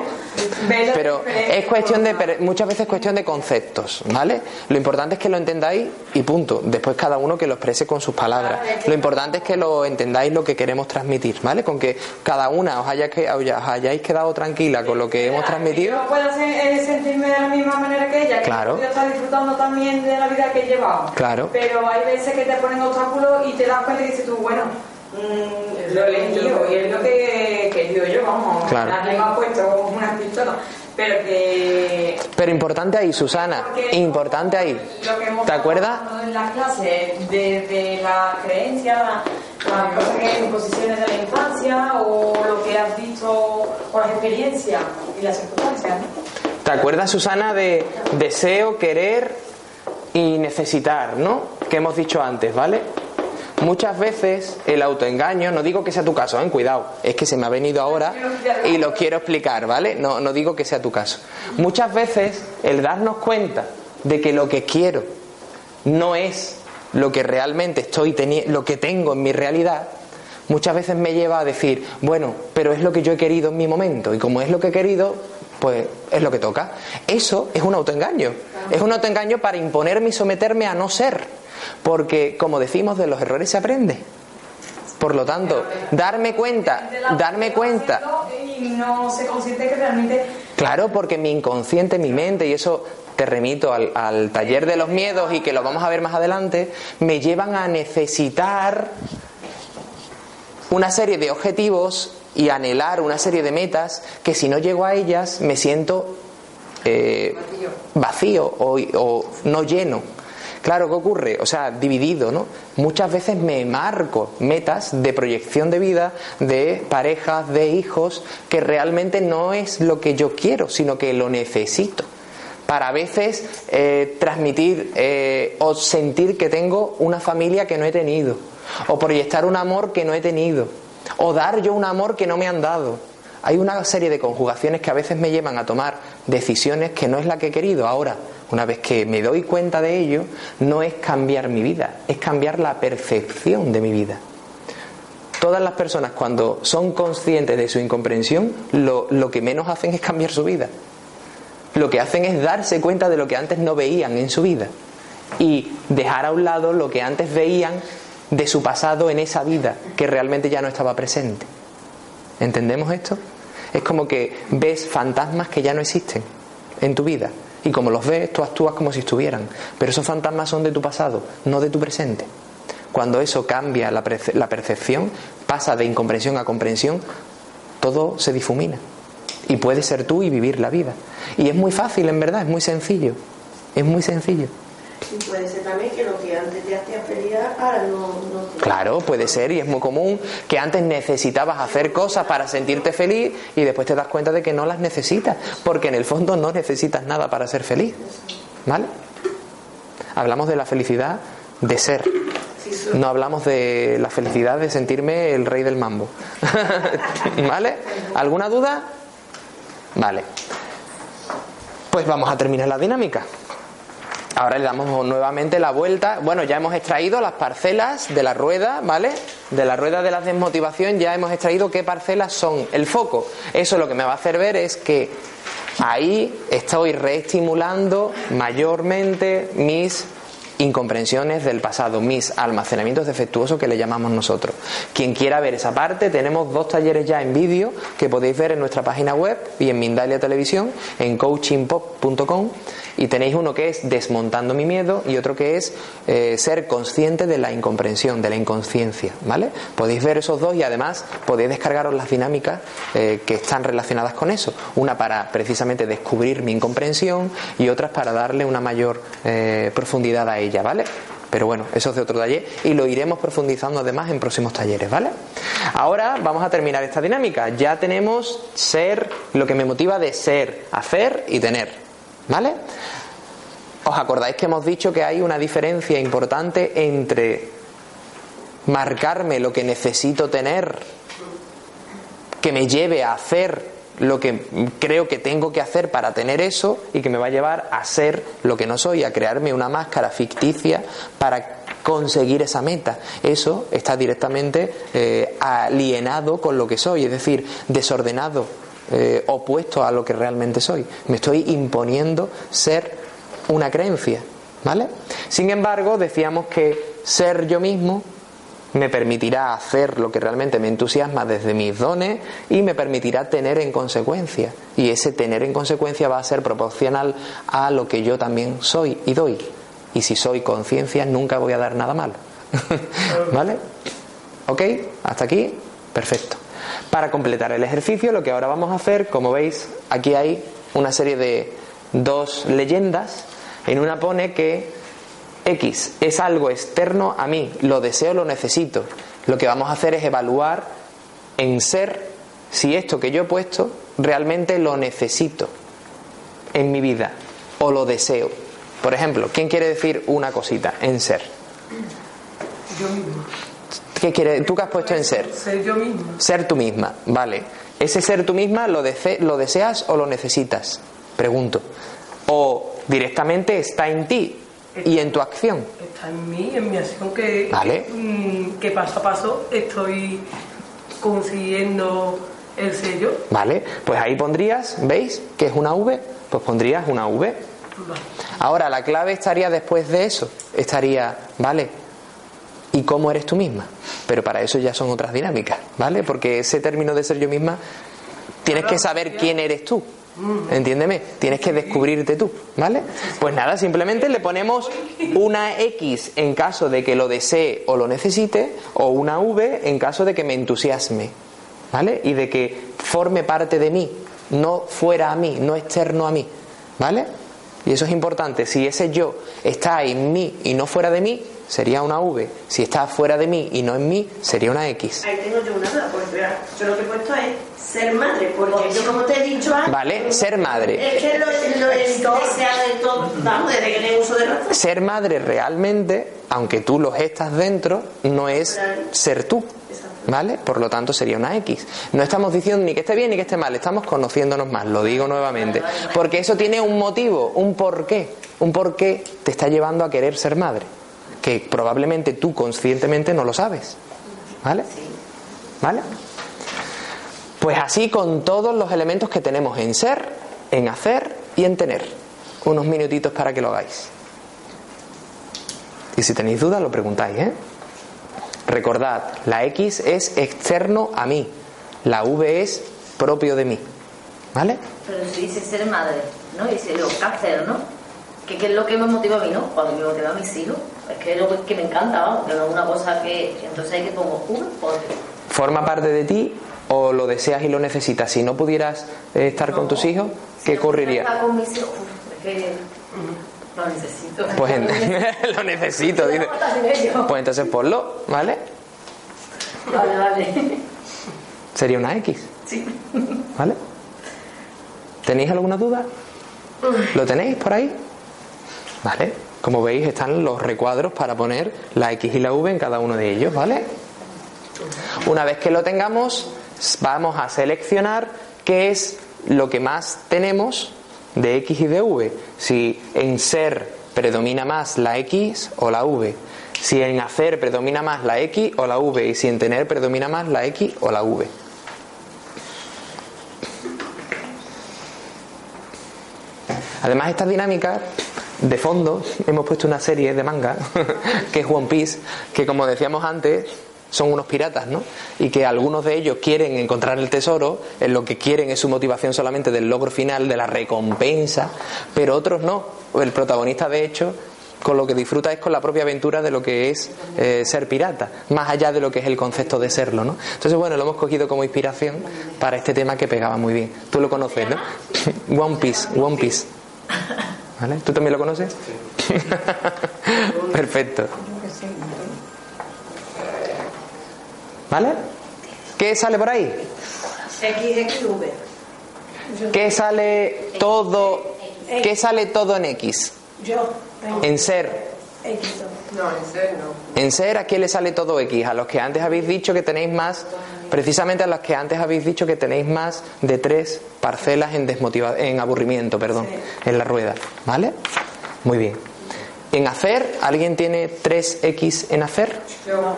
Pero es cuestión de, muchas veces es cuestión de conceptos, ¿vale? Lo importante es que lo entendáis y punto. Después cada uno que lo exprese con sus palabras. Lo importante es que lo entendáis lo que queremos transmitir, ¿vale? Con que cada una os, haya que, os hayáis quedado tranquila con lo que hemos transmitido. Yo puedo eh, sentirme de la misma manera que ella, que Claro. yo estoy disfrutando también de la vida que he llevado. Claro. Pero hay veces que te ponen obstáculos y te das cuenta y dices tú, bueno, mm, lo he elegido y es lo que, que digo yo, vamos, Claro. nadie me ha puesto una pistola. pero que... Pero importante ahí, Susana, importante ahí. Lo que hemos ¿Te acuerdas? en la clase, desde la creencia, las cosas que en posiciones de la infancia o lo que has visto o las experiencias y las circunstancias. ¿no? ¿Te acuerdas, Susana, de deseo, querer y necesitar, ¿no? Que hemos dicho antes, ¿vale? Muchas veces el autoengaño, no digo que sea tu caso, ¿eh? cuidado, es que se me ha venido ahora y lo quiero explicar, ¿vale? No, no digo que sea tu caso. Muchas veces el darnos cuenta de que lo que quiero no es lo que realmente estoy teniendo, lo que tengo en mi realidad, muchas veces me lleva a decir, bueno, pero es lo que yo he querido en mi momento y como es lo que he querido, pues es lo que toca. Eso es un autoengaño. Es un autoengaño para imponerme y someterme a no ser. Porque, como decimos, de los errores se aprende. Por lo tanto, darme cuenta, darme cuenta. Y no se consciente que realmente Claro, porque mi inconsciente, mi mente, y eso te remito al, al taller de los miedos y que lo vamos a ver más adelante, me llevan a necesitar una serie de objetivos y anhelar una serie de metas que si no llego a ellas me siento eh, vacío o, o no lleno. Claro, ¿qué ocurre? O sea, dividido, ¿no? Muchas veces me marco metas de proyección de vida, de parejas, de hijos, que realmente no es lo que yo quiero, sino que lo necesito. Para a veces eh, transmitir eh, o sentir que tengo una familia que no he tenido, o proyectar un amor que no he tenido, o dar yo un amor que no me han dado. Hay una serie de conjugaciones que a veces me llevan a tomar decisiones que no es la que he querido. Ahora, una vez que me doy cuenta de ello, no es cambiar mi vida, es cambiar la percepción de mi vida. Todas las personas cuando son conscientes de su incomprensión, lo, que menos hacen es cambiar su vida. Lo que hacen es darse cuenta de lo que antes no veían en su vida y dejar a un lado lo que antes veían de su pasado en esa vida que realmente ya no estaba presente. ¿Entendemos esto? Es como que ves fantasmas que ya no existen en tu vida y como los ves tú actúas como si estuvieran, pero esos fantasmas son de tu pasado, no de tu presente. Cuando eso cambia la, perce- la percepción, pasa de incomprensión a comprensión, todo se difumina. Y puedes ser tú y vivir la vida. Y es muy fácil, en verdad, es muy sencillo. Es muy sencillo. Y puede ser también que lo que antes te hacía ahora no, no te Claro, puede ser y es muy común que antes necesitabas hacer cosas para sentirte feliz y después te das cuenta de que no las necesitas, porque en el fondo no necesitas nada para ser feliz. ¿Vale? Hablamos de la felicidad de ser. No hablamos de la felicidad de sentirme el rey del mambo. ¿Vale? ¿Alguna duda? Vale. Pues vamos a terminar la dinámica. Ahora le damos nuevamente la vuelta. Bueno, ya hemos extraído las parcelas de la rueda, ¿vale? De la rueda de la desmotivación ya hemos extraído qué parcelas son el foco. Eso lo que me va a hacer ver es que ahí estoy reestimulando mayormente mis incomprensiones del pasado, mis almacenamientos defectuosos que le llamamos nosotros. Quien quiera ver esa parte, tenemos dos talleres ya en vídeo que podéis ver en nuestra página web y en Mindalia Televisión, en coachingpop.com y tenéis uno que es desmontando mi miedo y otro que es eh, ser consciente de la incomprensión, de la inconsciencia, ¿vale? Podéis ver esos dos y además podéis descargaros las dinámicas eh, que están relacionadas con eso. Una para precisamente descubrir mi incomprensión y otras para darle una mayor eh, profundidad a ella, ¿vale? Pero bueno, eso es de otro taller y lo iremos profundizando además en próximos talleres, ¿vale? Ahora vamos a terminar esta dinámica. Ya tenemos ser, lo que me motiva de ser, hacer y tener, ¿vale? ¿Os acordáis que hemos dicho que hay una diferencia importante entre marcarme lo que necesito tener, que me lleve a hacer lo que creo que tengo que hacer para tener eso y que me va a llevar a ser lo que no soy, a crearme una máscara ficticia para conseguir esa meta. Eso está directamente eh, alienado con lo que soy, es decir, desordenado, eh, opuesto a lo que realmente soy. Me estoy imponiendo ser una creencia, ¿vale? Sin embargo, decíamos que ser yo mismo me permitirá hacer lo que realmente me entusiasma desde mis dones y me permitirá tener en consecuencia. Y ese tener en consecuencia va a ser proporcional a lo que yo también soy y doy. Y si soy conciencia, nunca voy a dar nada malo. ¿Vale? ¿Ok? ¿Hasta aquí? Perfecto. Para completar el ejercicio, lo que ahora vamos a hacer, como veis, aquí hay una serie de dos leyendas. En una pone que X es algo externo a mí, lo deseo, lo necesito. Lo que vamos a hacer es evaluar en ser si esto que yo he puesto realmente lo necesito en mi vida o lo deseo. Por ejemplo, ¿quién quiere decir una cosita en ser? Yo misma. ¿Qué quiere? ¿Tú qué has puesto en ser? Ser yo misma. Ser tú misma, vale. ¿Ese ser tú misma lo, dese- lo deseas o lo necesitas? Pregunto. ¿O directamente está en ti y en tu acción? Está en mí, en mi acción que, Vale. mm, que paso a paso estoy consiguiendo el sello. ¿Vale? Pues ahí pondrías, ¿veis? que es una V? Pues pondrías una V. Ahora, la clave estaría después de eso. Estaría, ¿vale? ¿Y cómo eres tú misma? Pero para eso ya son otras dinámicas, ¿vale? Porque ese término de ser yo misma, tienes que saber quién eres tú. Entiéndeme, tienes que descubrirte tú, ¿vale? Pues nada, simplemente le ponemos una X en caso de que lo desee o lo necesite, o una V en caso de que me entusiasme, ¿vale? Y de que forme parte de mí, no fuera a mí, no externo a mí, ¿vale? Y eso es importante. Si ese yo está en mí y no fuera de mí, sería una V. Si está fuera de mí y no en mí, sería una X. Ahí tengo yo una duda, porque vea, yo lo que he puesto es ser madre, porque yo como te he dicho antes, ¿Vale? Ser madre. es que lo, lo he deseado de todo, vamos, desde que tengo uso de razón. Ser madre realmente, aunque tú lo gestas dentro, no es ser tú. ¿Vale? Por lo tanto sería una X. No estamos diciendo ni que esté bien ni que esté mal, estamos conociéndonos más, lo digo nuevamente. Porque eso tiene un motivo, un porqué. Un porqué te está llevando a querer ser madre. Que probablemente tú conscientemente no lo sabes. ¿Vale? ¿Vale? Pues así con todos los elementos que tenemos en ser, en hacer y en tener. Unos minutitos para que lo hagáis. Y si tenéis dudas, lo preguntáis, ¿eh? Recordad, la X es externo a mí, la V es propio de mí. ¿Vale? Pero si dice ser madre, ¿no? Dice lo hacer, ¿no? Que, que es lo que me motiva a mí, ¿no? Cuando me motiva a mis hijos. Es que es lo que, que me encanta, vamos, que no es una cosa que. Entonces hay que pongo V porque. ¿Forma parte de ti o lo deseas y lo necesitas? Si no pudieras eh, estar con tus hijos, ¿qué no ocurriría? estar con mis hijos, uf, es que. Lo necesito. Pues en- lo necesito, dice. Pues entonces ponlo, ¿vale? Vale, vale. Sería una X. Sí. ¿Vale? ¿Tenéis alguna duda? ¿Lo tenéis por ahí? ¿Vale? Como veis están los recuadros para poner la X y la V en cada uno de ellos, ¿vale? Una vez que lo tengamos, vamos a seleccionar qué es lo que más tenemos de X y de V. Si en ser predomina más la X o la V. Si en hacer predomina más la X o la V. Y si en tener predomina más la X o la V. Además, esta dinámica de fondo, hemos puesto una serie de manga, que es One Piece, que como decíamos antes, son unos piratas, ¿no? Y que algunos de ellos quieren encontrar el tesoro, en lo que quieren es su motivación solamente del logro final, de la recompensa, pero otros no. El protagonista, de hecho, con lo que disfruta es con la propia aventura de lo que es eh, ser pirata, más allá de lo que es el concepto de serlo, ¿no? Entonces, bueno, lo hemos cogido como inspiración para este tema que pegaba muy bien. Tú lo conoces, ¿no? One Piece, One Piece. ¿Vale? ¿Tú también lo conoces? Perfecto. ¿Vale? ¿Qué sale por ahí? XXV. ¿Qué sale todo? ¿Qué sale todo en X? Yo, En ser. X. No, en serio no. En ser, ¿a quién le sale todo X? A los que antes habéis dicho que tenéis más, precisamente a los que antes habéis dicho que tenéis más de tres parcelas en, desmotiva en aburrimiento, perdón, en la rueda. ¿Vale? Muy bien. En hacer, ¿alguien tiene tres X en hacer? Yo.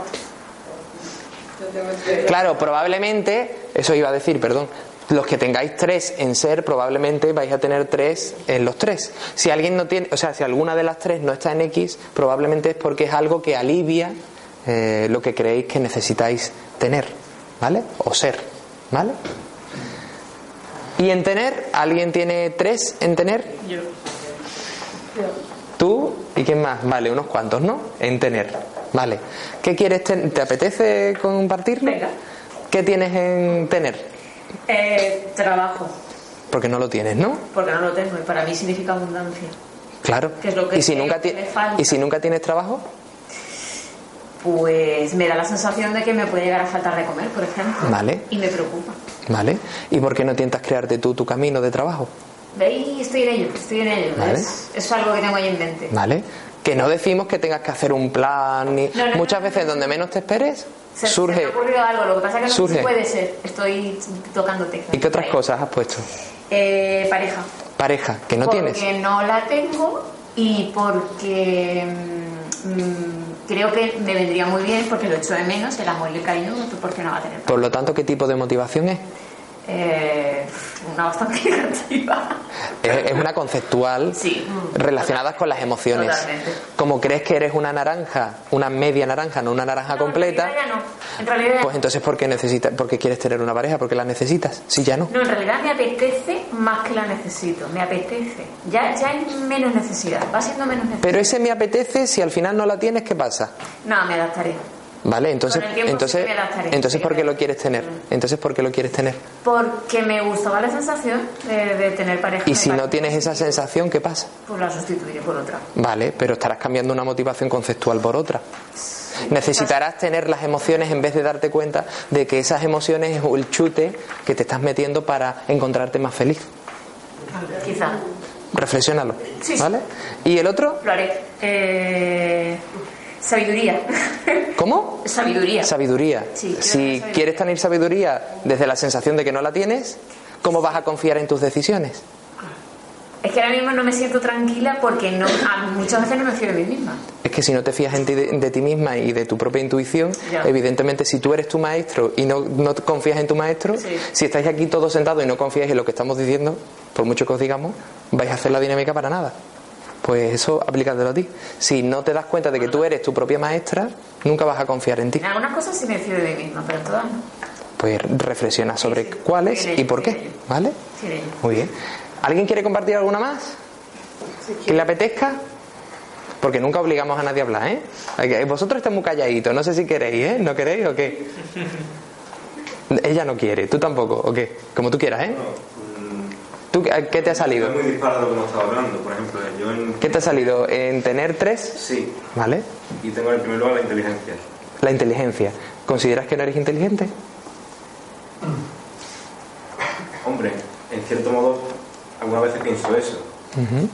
Claro, probablemente, eso iba a decir, perdón, los que tengáis tres en ser, probablemente vais a tener tres en los tres. Si alguien no tiene, o sea, si alguna de las tres no está en X, probablemente es porque es algo que alivia eh, lo que creéis que necesitáis tener, ¿vale? O ser, ¿vale? Y en tener, ¿alguien tiene tres en tener? Yo. Tú y quién más, vale, unos cuantos, ¿no? En tener, vale. ¿Qué quieres tener? ¿Te apetece compartirlo? Venga. ¿Qué tienes en tener? Eh, trabajo. Porque no lo tienes, ¿no? Porque no lo tengo y para mí significa abundancia. Claro. Que es lo que ¿Y, si creo nunca que me falta. ¿Y si nunca tienes trabajo? Pues me da la sensación de que me puede llegar a faltar de comer, por ejemplo. Vale. Y me preocupa. ¿Vale? ¿Y por qué no intentas crearte tú tu camino de trabajo? ¿Veis? Estoy en ello, estoy en ello. Vale. Es, es algo que tengo ahí en mente. ¿Vale? Que no decimos que tengas que hacer un plan ni... No, no, Muchas no, veces donde menos te esperes Se, se surge... me ha ocurrido algo, lo que pasa es que no surge. puede ser. Estoy tocando teclas. ¿Y qué otras Eh, cosas has puesto? Eh, pareja. Pareja, que no porque tienes. no la tengo y porque mm, mm, creo que me vendría muy bien porque lo echo de menos, el amor y el cariño que proporcionaba tener. Por lo tanto, ¿qué tipo de motivación es? Eh, una bastante negativa. Es, es una conceptual Sí. relacionada con las emociones. Totalmente. Como crees que eres una naranja, una media naranja, no una naranja No, completa, En realidad ya no. En realidad pues entonces ¿por qué necesitas, por qué quieres tener una pareja? Porque la necesitas. Si ya no. No, en realidad me apetece más que la necesito. Me apetece. Ya, ya hay menos necesidad. Va siendo menos necesidad. Pero ese me apetece, si al final no la tienes, ¿qué pasa? No, me adaptaré. Vale, entonces, entonces, entonces ¿por qué lo quieres tener? Entonces ¿por qué lo quieres tener? Porque me gustaba la sensación de, de tener pareja. Y si no tienes esa sensación, ¿qué pasa? Pues la sustituiré por otra. Vale, pero estarás cambiando una motivación conceptual por otra. Necesitarás tener las emociones en vez de darte cuenta de que esas emociones es el chute que te estás metiendo para encontrarte más feliz. Quizá. Reflexiónalo, Sí. ¿vale? ¿Y el otro? Lo haré. Eh, sabiduría. ¿Cómo? sabiduría. Sabiduría. Sí, si sabiduría. quieres tener sabiduría desde la sensación de que no la tienes, ¿cómo vas a confiar en tus decisiones? Es que ahora mismo no me siento tranquila porque no, a- muchas veces no me fío de mí misma. Es que si no te fías en ti, de, de ti misma y de tu propia intuición, Ya. evidentemente si tú eres tu maestro y no, no confías en tu maestro, Sí. si estáis aquí todos sentados y no confías en lo que estamos diciendo, por mucho que os digamos, vais a hacer la dinámica para nada. Pues eso aplícatelo a ti. Si no te das cuenta de que tú eres tu propia maestra, nunca vas a confiar en ti. En algunas cosas sí me fío de mí misma, pero en todas no. Pues reflexiona sobre Sí, sí. cuáles Sí, y por qué. ¿vale? Muy bien. ¿Alguien quiere compartir alguna más? ¿Que le apetezca? Porque nunca obligamos a nadie a hablar, ¿eh? Vosotros estáis muy calladitos, no sé si queréis, ¿eh? ¿No queréis o qué? Ella no quiere, tú tampoco, ¿o qué? Como tú quieras, ¿eh? ¿Tú qué te ha salido? Es muy que hemos estado hablando. Por ejemplo, yo en... ¿Qué te ha salido? ¿En tener tres? Sí, ¿Vale? y tengo en primer lugar la inteligencia. La inteligencia. ¿Consideras que no eres inteligente? Hombre, en cierto modo, algunas veces pienso eso. Ujú,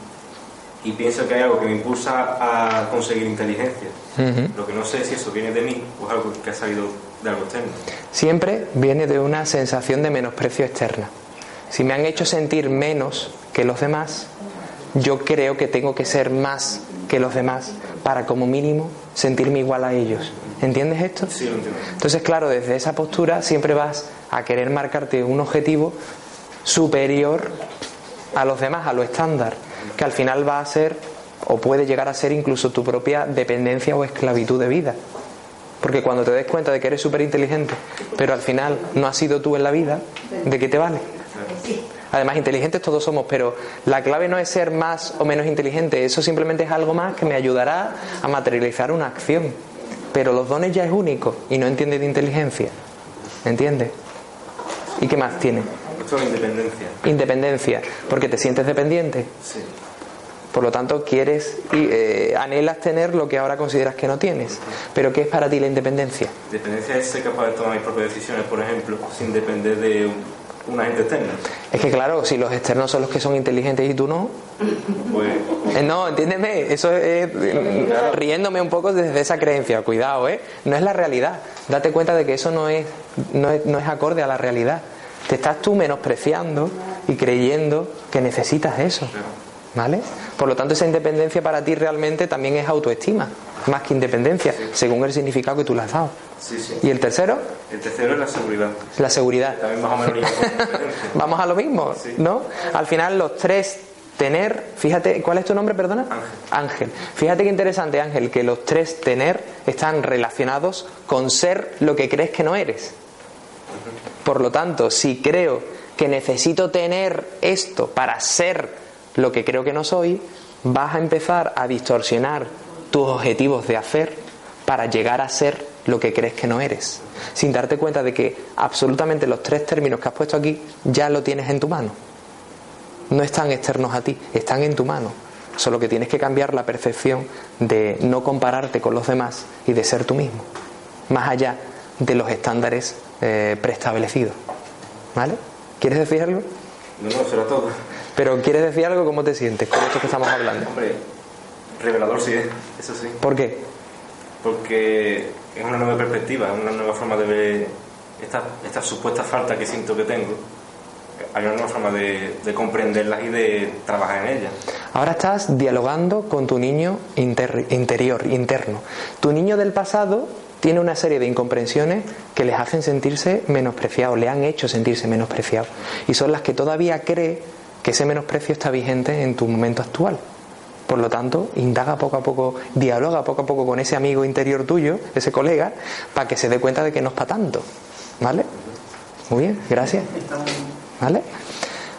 Y pienso que hay algo que me impulsa a conseguir inteligencia. ujú. Lo que no sé es si eso viene de mí o es algo que ha salido de algo externo. Siempre viene de una sensación de menosprecio externa. Si me han hecho sentir menos que los demás, yo creo que tengo que ser más que los demás para como mínimo sentirme igual a ellos. ¿Entiendes esto? Sí, lo entiendo. Entonces, claro, desde esa postura siempre vas a querer marcarte un objetivo superior a los demás, a lo estándar, que al final va a ser o puede llegar a ser incluso tu propia dependencia o esclavitud de vida. Porque cuando te des cuenta de que eres súper inteligente, pero al final no has sido tú en la vida, ¿de qué te vale? Además, inteligentes todos somos, pero la clave no es ser más o menos inteligente, eso simplemente es algo más que me ayudará a materializar una acción. Pero los dones ya es único y no entiende de inteligencia. ¿Entiendes? ¿Y qué más tiene? Esto es independencia. Independencia, porque te sientes dependiente. Sí. Por lo tanto, quieres y eh, anhelas tener lo que ahora consideras que no tienes. Pero ¿qué es para ti la independencia? Independencia es ser capaz de tomar mis propias decisiones, por ejemplo, sin depender de un, un agente externo. Es que claro, si los externos son los que son inteligentes y tú no, Pues No, entiéndeme, eso es eh, riéndome un poco desde esa creencia, cuidado, ¿eh? No es la realidad. Date cuenta de que eso no es, no es, no es acorde a la realidad. Te estás tú menospreciando y creyendo que necesitas eso, ¿vale? Por lo tanto, esa independencia para ti realmente también es autoestima, más que independencia, según el significado que tú le has dado. Sí, sí. Y el tercero, El tercero es la seguridad. la seguridad. También más o menos. Vamos a lo mismo, Sí. ¿no? Al final los tres tener, fíjate, ¿cuál es tu nombre, perdona? Ángel. Ángel. Fíjate qué interesante, Ángel, que los tres tener están relacionados con ser lo que crees que no eres. Por lo tanto, si creo que necesito tener esto para ser lo que creo que no soy, vas a empezar a distorsionar tus objetivos de hacer para llegar a ser lo que crees que no eres, sin darte cuenta de que absolutamente los tres términos que has puesto aquí ya lo tienes en tu mano. no están externos a ti, están en tu mano. Solo que tienes que cambiar la percepción de no compararte con los demás y de ser tú mismo, más allá de los estándares eh, preestablecidos. ¿Vale? ¿Quieres decir algo? No, no, será todo. Pero ¿quieres decir algo? ¿Cómo te sientes con esto que estamos hablando? Hombre, revelador sí es, eso sí. ¿Por qué? Porque es una nueva perspectiva, es una nueva forma de ver esta, esta supuesta falta que siento que tengo. Hay una nueva forma de, de comprenderlas y de trabajar en ellas. Ahora estás dialogando con tu niño inter- interior, interno. Tu niño del pasado tiene una serie de incomprensiones que les hacen sentirse menospreciados, le han hecho sentirse menospreciados. Y son las que todavía cree que ese menosprecio está vigente en tu momento actual. Por lo tanto, indaga poco a poco, dialoga poco a poco con ese amigo interior tuyo, ese colega, para que se dé cuenta de que no es para tanto. ¿Vale? Muy bien, gracias. ¿Vale?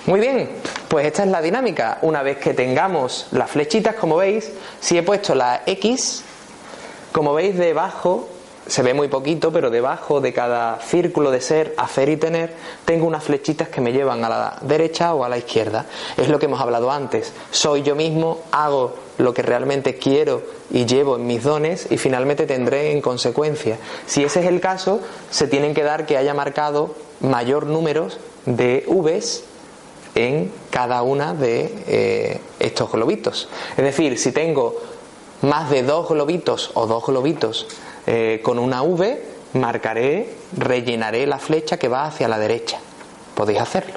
Muy bien, pues esta es la dinámica. Una vez que tengamos las flechitas, como veis, si he puesto la X, como veis debajo, se ve muy poquito, pero debajo de cada círculo de ser, hacer y tener, tengo unas flechitas que me llevan a la derecha o a la izquierda. Es lo que hemos hablado antes. Soy yo mismo, hago lo que realmente quiero y llevo en mis dones y finalmente tendré en consecuencia. Si ese es el caso, se tienen que dar que haya marcado mayor números de Vs en cada una de eh, estos globitos. Es decir, si tengo más de dos globitos o dos globitos eh, con una V, marcaré, rellenaré la flecha que va hacia la derecha. Podéis hacerlo.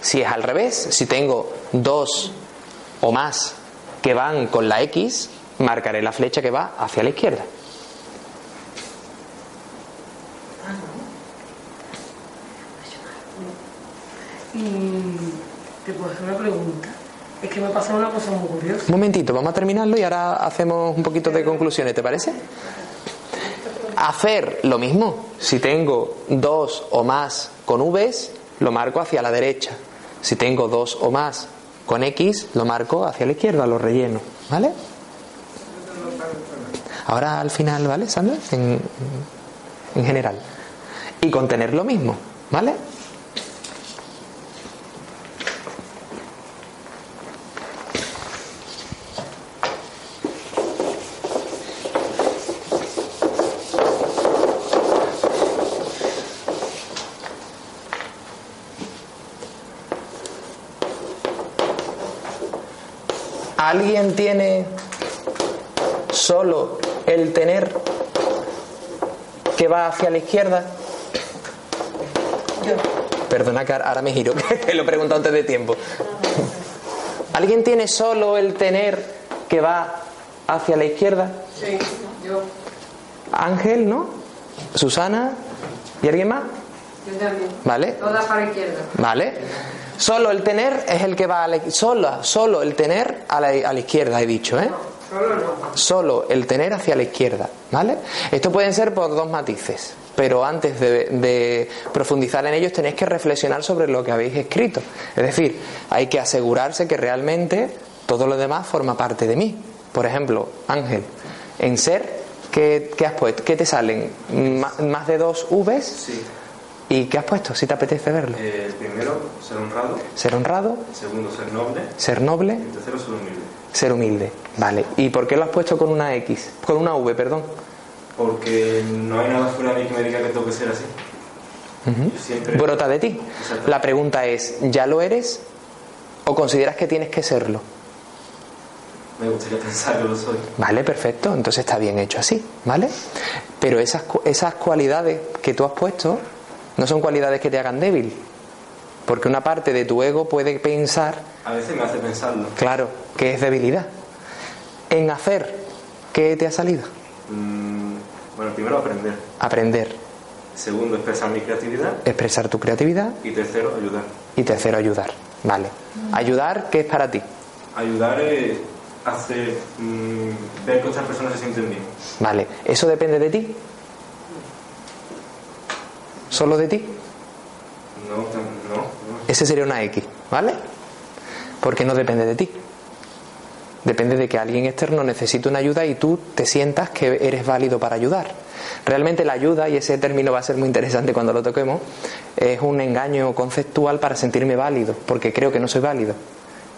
Si es al revés, si tengo dos o más que van con la X, marcaré la flecha que va hacia la izquierda. Y te puedo hacer una pregunta. Es que me pasa una cosa muy curiosa. Un momentito, vamos a terminarlo y ahora hacemos un poquito de conclusiones, ¿te parece? Hacer lo mismo. Si tengo dos o más con Vs, lo marco hacia la derecha. Si tengo dos o más con X, lo marco hacia la izquierda, lo relleno. ¿Vale? Ahora al final, ¿vale, Sandra? En, en general. Y contener lo mismo, ¿vale? ¿Alguien tiene solo el tener que va hacia la izquierda? Yo. Perdona que ahora me giro, que te lo he preguntado antes de tiempo. ¿Alguien tiene solo el tener que va hacia la izquierda? Sí, yo. Ángel, ¿no? Susana y alguien más. Yo también. ¿Vale? Todas para la izquierda. ¿Vale? Solo el tener es el que va a la solo, solo el tener a la, a la izquierda, he dicho, ¿eh? No. Solo el tener hacia la izquierda, ¿vale? Esto pueden ser por dos matices, pero antes de, de profundizar en ellos tenéis que reflexionar sobre lo que habéis escrito. Es decir, hay que asegurarse que realmente todo lo demás forma parte de mí. Por ejemplo, Ángel, en ser, ¿qué, qué has puesto? ¿Qué te salen? ¿Ma- ¿Más de dos Vs? Sí. ¿Y qué has puesto? Si te apetece verlo. Eh, el primero, ser honrado. Ser honrado, El segundo, ser noble. ser noble, Y el tercero, ser humilde. Ser humilde. Vale. ¿Y por qué lo has puesto con una X? Con una V, perdón. Porque no hay nada fuera de mí que me diga que tengo que ser así. Siempre. Brota de ti. La pregunta es, ¿ya lo eres o consideras que tienes que serlo? Me gustaría pensar que lo soy. Vale, perfecto. Entonces está bien hecho así, ¿vale? Pero esas, esas cualidades que tú has puesto no son cualidades que te hagan débil. Porque una parte de tu ego puede pensar, A veces me hace pensarlo. claro, que es debilidad. En hacer, ¿qué te ha salido? Mm, bueno, primero aprender. Aprender, Segundo, expresar mi creatividad. expresar tu creatividad Y tercero, ayudar. y tercero, ayudar. Vale. Ayudar, ¿qué es para ti? Ayudar es hacer. mm, ver que otras personas se sienten bien. Vale. ¿Eso depende de ti? ¿Solo de ti? No. Ese sería una X, ¿vale? Porque no depende de ti. Depende de que alguien externo necesite una ayuda y tú te sientas que eres válido para ayudar. Realmente la ayuda, y ese término va a ser muy interesante cuando lo toquemos, es un engaño conceptual para sentirme válido, porque creo que no soy válido.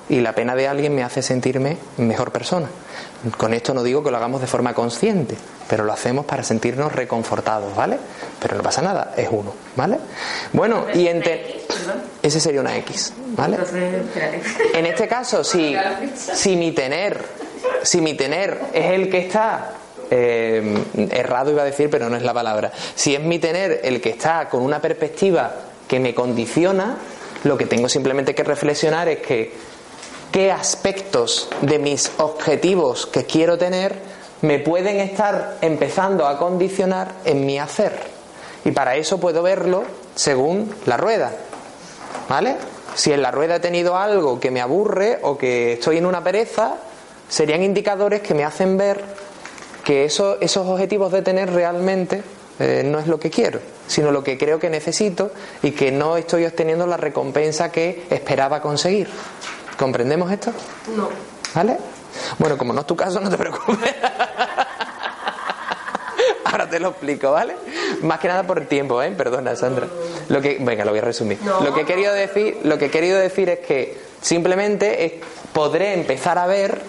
Y la pena de alguien me hace sentirme mejor persona. Con esto no digo que lo hagamos de forma consciente, pero lo hacemos para sentirnos reconfortados, ¿vale? Pero no pasa nada, es uno, ¿vale? Bueno, y ente... ese sería una X, ¿vale? En este caso, si, si mi tener, si mi tener es el que está eh, errado iba a decir, pero no es la palabra. Si es mi tener el que está con una perspectiva que me condiciona, lo que tengo simplemente que reflexionar es que qué aspectos de mis objetivos que quiero tener me pueden estar empezando a condicionar en mi hacer. Y para eso puedo verlo según la rueda. ¿Vale? Si en la rueda he tenido algo que me aburre o que estoy en una pereza, serían indicadores que me hacen ver que eso, esos objetivos de tener realmente eh, no es lo que quiero, sino lo que creo que necesito y que no estoy obteniendo la recompensa que esperaba conseguir. ¿Comprendemos esto? No. ¿Vale? Bueno, como no es tu caso, no te preocupes. Ahora te lo explico, ¿vale? Más que nada por el tiempo, ¿eh? Perdona, Sandra. Lo que, venga, lo voy a resumir. Lo que he querido decir, lo que he querido decir es que simplemente podré empezar a ver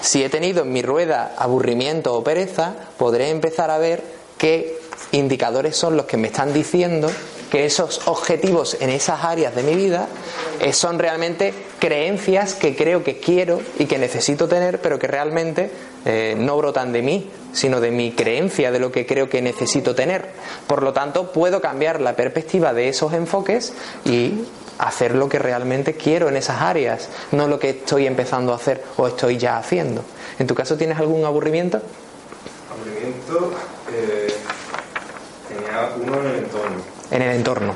si he tenido en mi rueda aburrimiento o pereza, podré empezar a ver qué indicadores son los que me están diciendo que esos objetivos en esas áreas de mi vida eh, son realmente creencias que creo que quiero y que necesito tener, pero que realmente eh, no brotan de mí, sino de mi creencia de lo que creo que necesito tener. Por lo tanto, puedo cambiar la perspectiva de esos enfoques y hacer lo que realmente quiero en esas áreas, no lo que estoy empezando a hacer o estoy ya haciendo. ¿En tu caso tienes algún aburrimiento? Aburrimiento, eh, tenía uno en el entorno. En el entorno,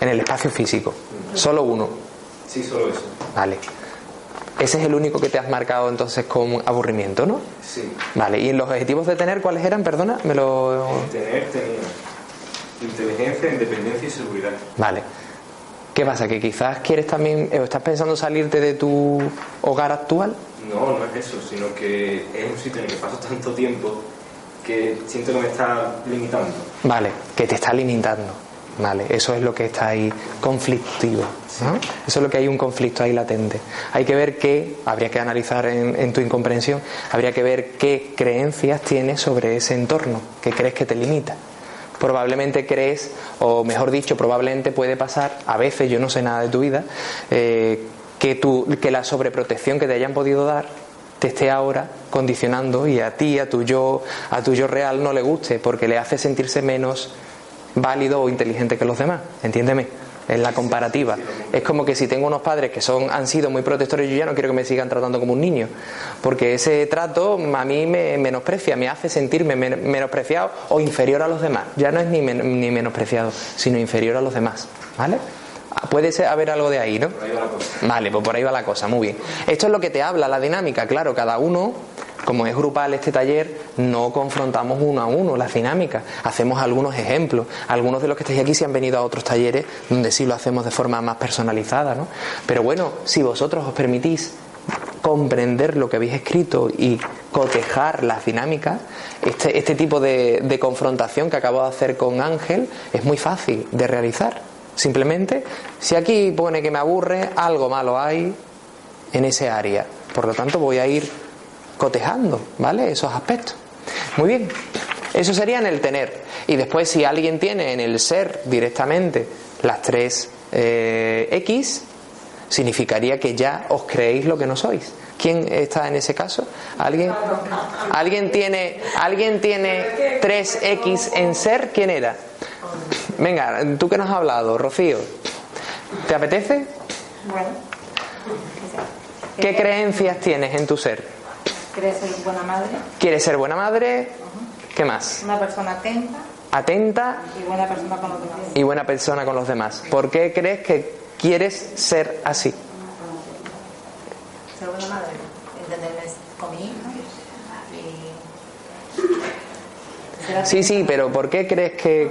en el espacio físico. Solo uno. Sí, solo eso. Vale. Ese es el único que te has marcado entonces con aburrimiento, ¿no? Sí. Vale, ¿y los objetivos de tener cuáles eran? Perdona, me lo... Tener tenía inteligencia, independencia y seguridad. Vale. ¿Qué pasa? ¿Que quizás quieres también, o estás pensando salirte de tu hogar actual? No, no es eso, sino que es un sitio en el que paso tanto tiempo que siento que me está limitando. Vale, que te está limitando. Vale, eso es lo que está ahí conflictivo. ¿no? Eso es lo que hay un conflicto ahí latente. Hay que ver qué, habría que analizar en, en, tu incomprensión, habría que ver qué creencias tienes sobre ese entorno que crees que te limita probablemente crees, o mejor dicho, probablemente puede pasar, a veces yo no sé nada de tu vida, eh, que, tu, que la sobreprotección que te hayan podido dar te esté ahora condicionando y a ti, a tu yo, a tu yo real no le guste porque le hace sentirse menos válido o inteligente que los demás. Entiéndeme en la comparativa. Es como que si tengo unos padres que son han sido muy protectores, yo ya no quiero que me sigan tratando como un niño, porque ese trato a mí me menosprecia, me hace sentirme menospreciado o inferior a los demás. Ya no es ni, ni menospreciado, sino inferior a los demás, ¿vale? Puede ser, haber algo de ahí, ¿no? Vale, pues por ahí va la cosa, muy bien. Esto es lo que te habla la dinámica, claro, cada uno como es grupal este taller, no confrontamos uno a uno las dinámicas, hacemos algunos ejemplos. Algunos de los que estáis aquí se han venido a otros talleres donde sí lo hacemos de forma más personalizada, ¿no? Pero bueno, si vosotros os permitís comprender lo que habéis escrito y cotejar las dinámicas, este, este tipo de, de confrontación que acabo de hacer con Ángel es muy fácil de realizar. Simplemente, si aquí pone que me aburre, algo malo hay en ese área. Por lo tanto, voy a ir cotejando, ¿vale? Esos aspectos. Muy bien, eso sería en el tener. Y después si alguien tiene en el ser directamente las tres eh, X, significaría que ya os creéis lo que no sois. ¿Quién está en ese caso? ¿Alguien? ¿Alguien tiene, ¿alguien tiene 3X en ser? ¿Quién era? Venga, tú que nos has hablado, Rocío. ¿Te apetece? Bueno. ¿Qué creencias tienes en tu ser? ¿Quieres ser buena madre? ¿Quieres ser buena madre? ¿Qué más? Una persona atenta. Atenta. Y buena persona con los demás. Y buena persona con los demás. ¿Por qué crees que quieres ser así? Ser buena madre. Entenderme con mi hija. Y... Sí, sí, pero ¿por qué crees que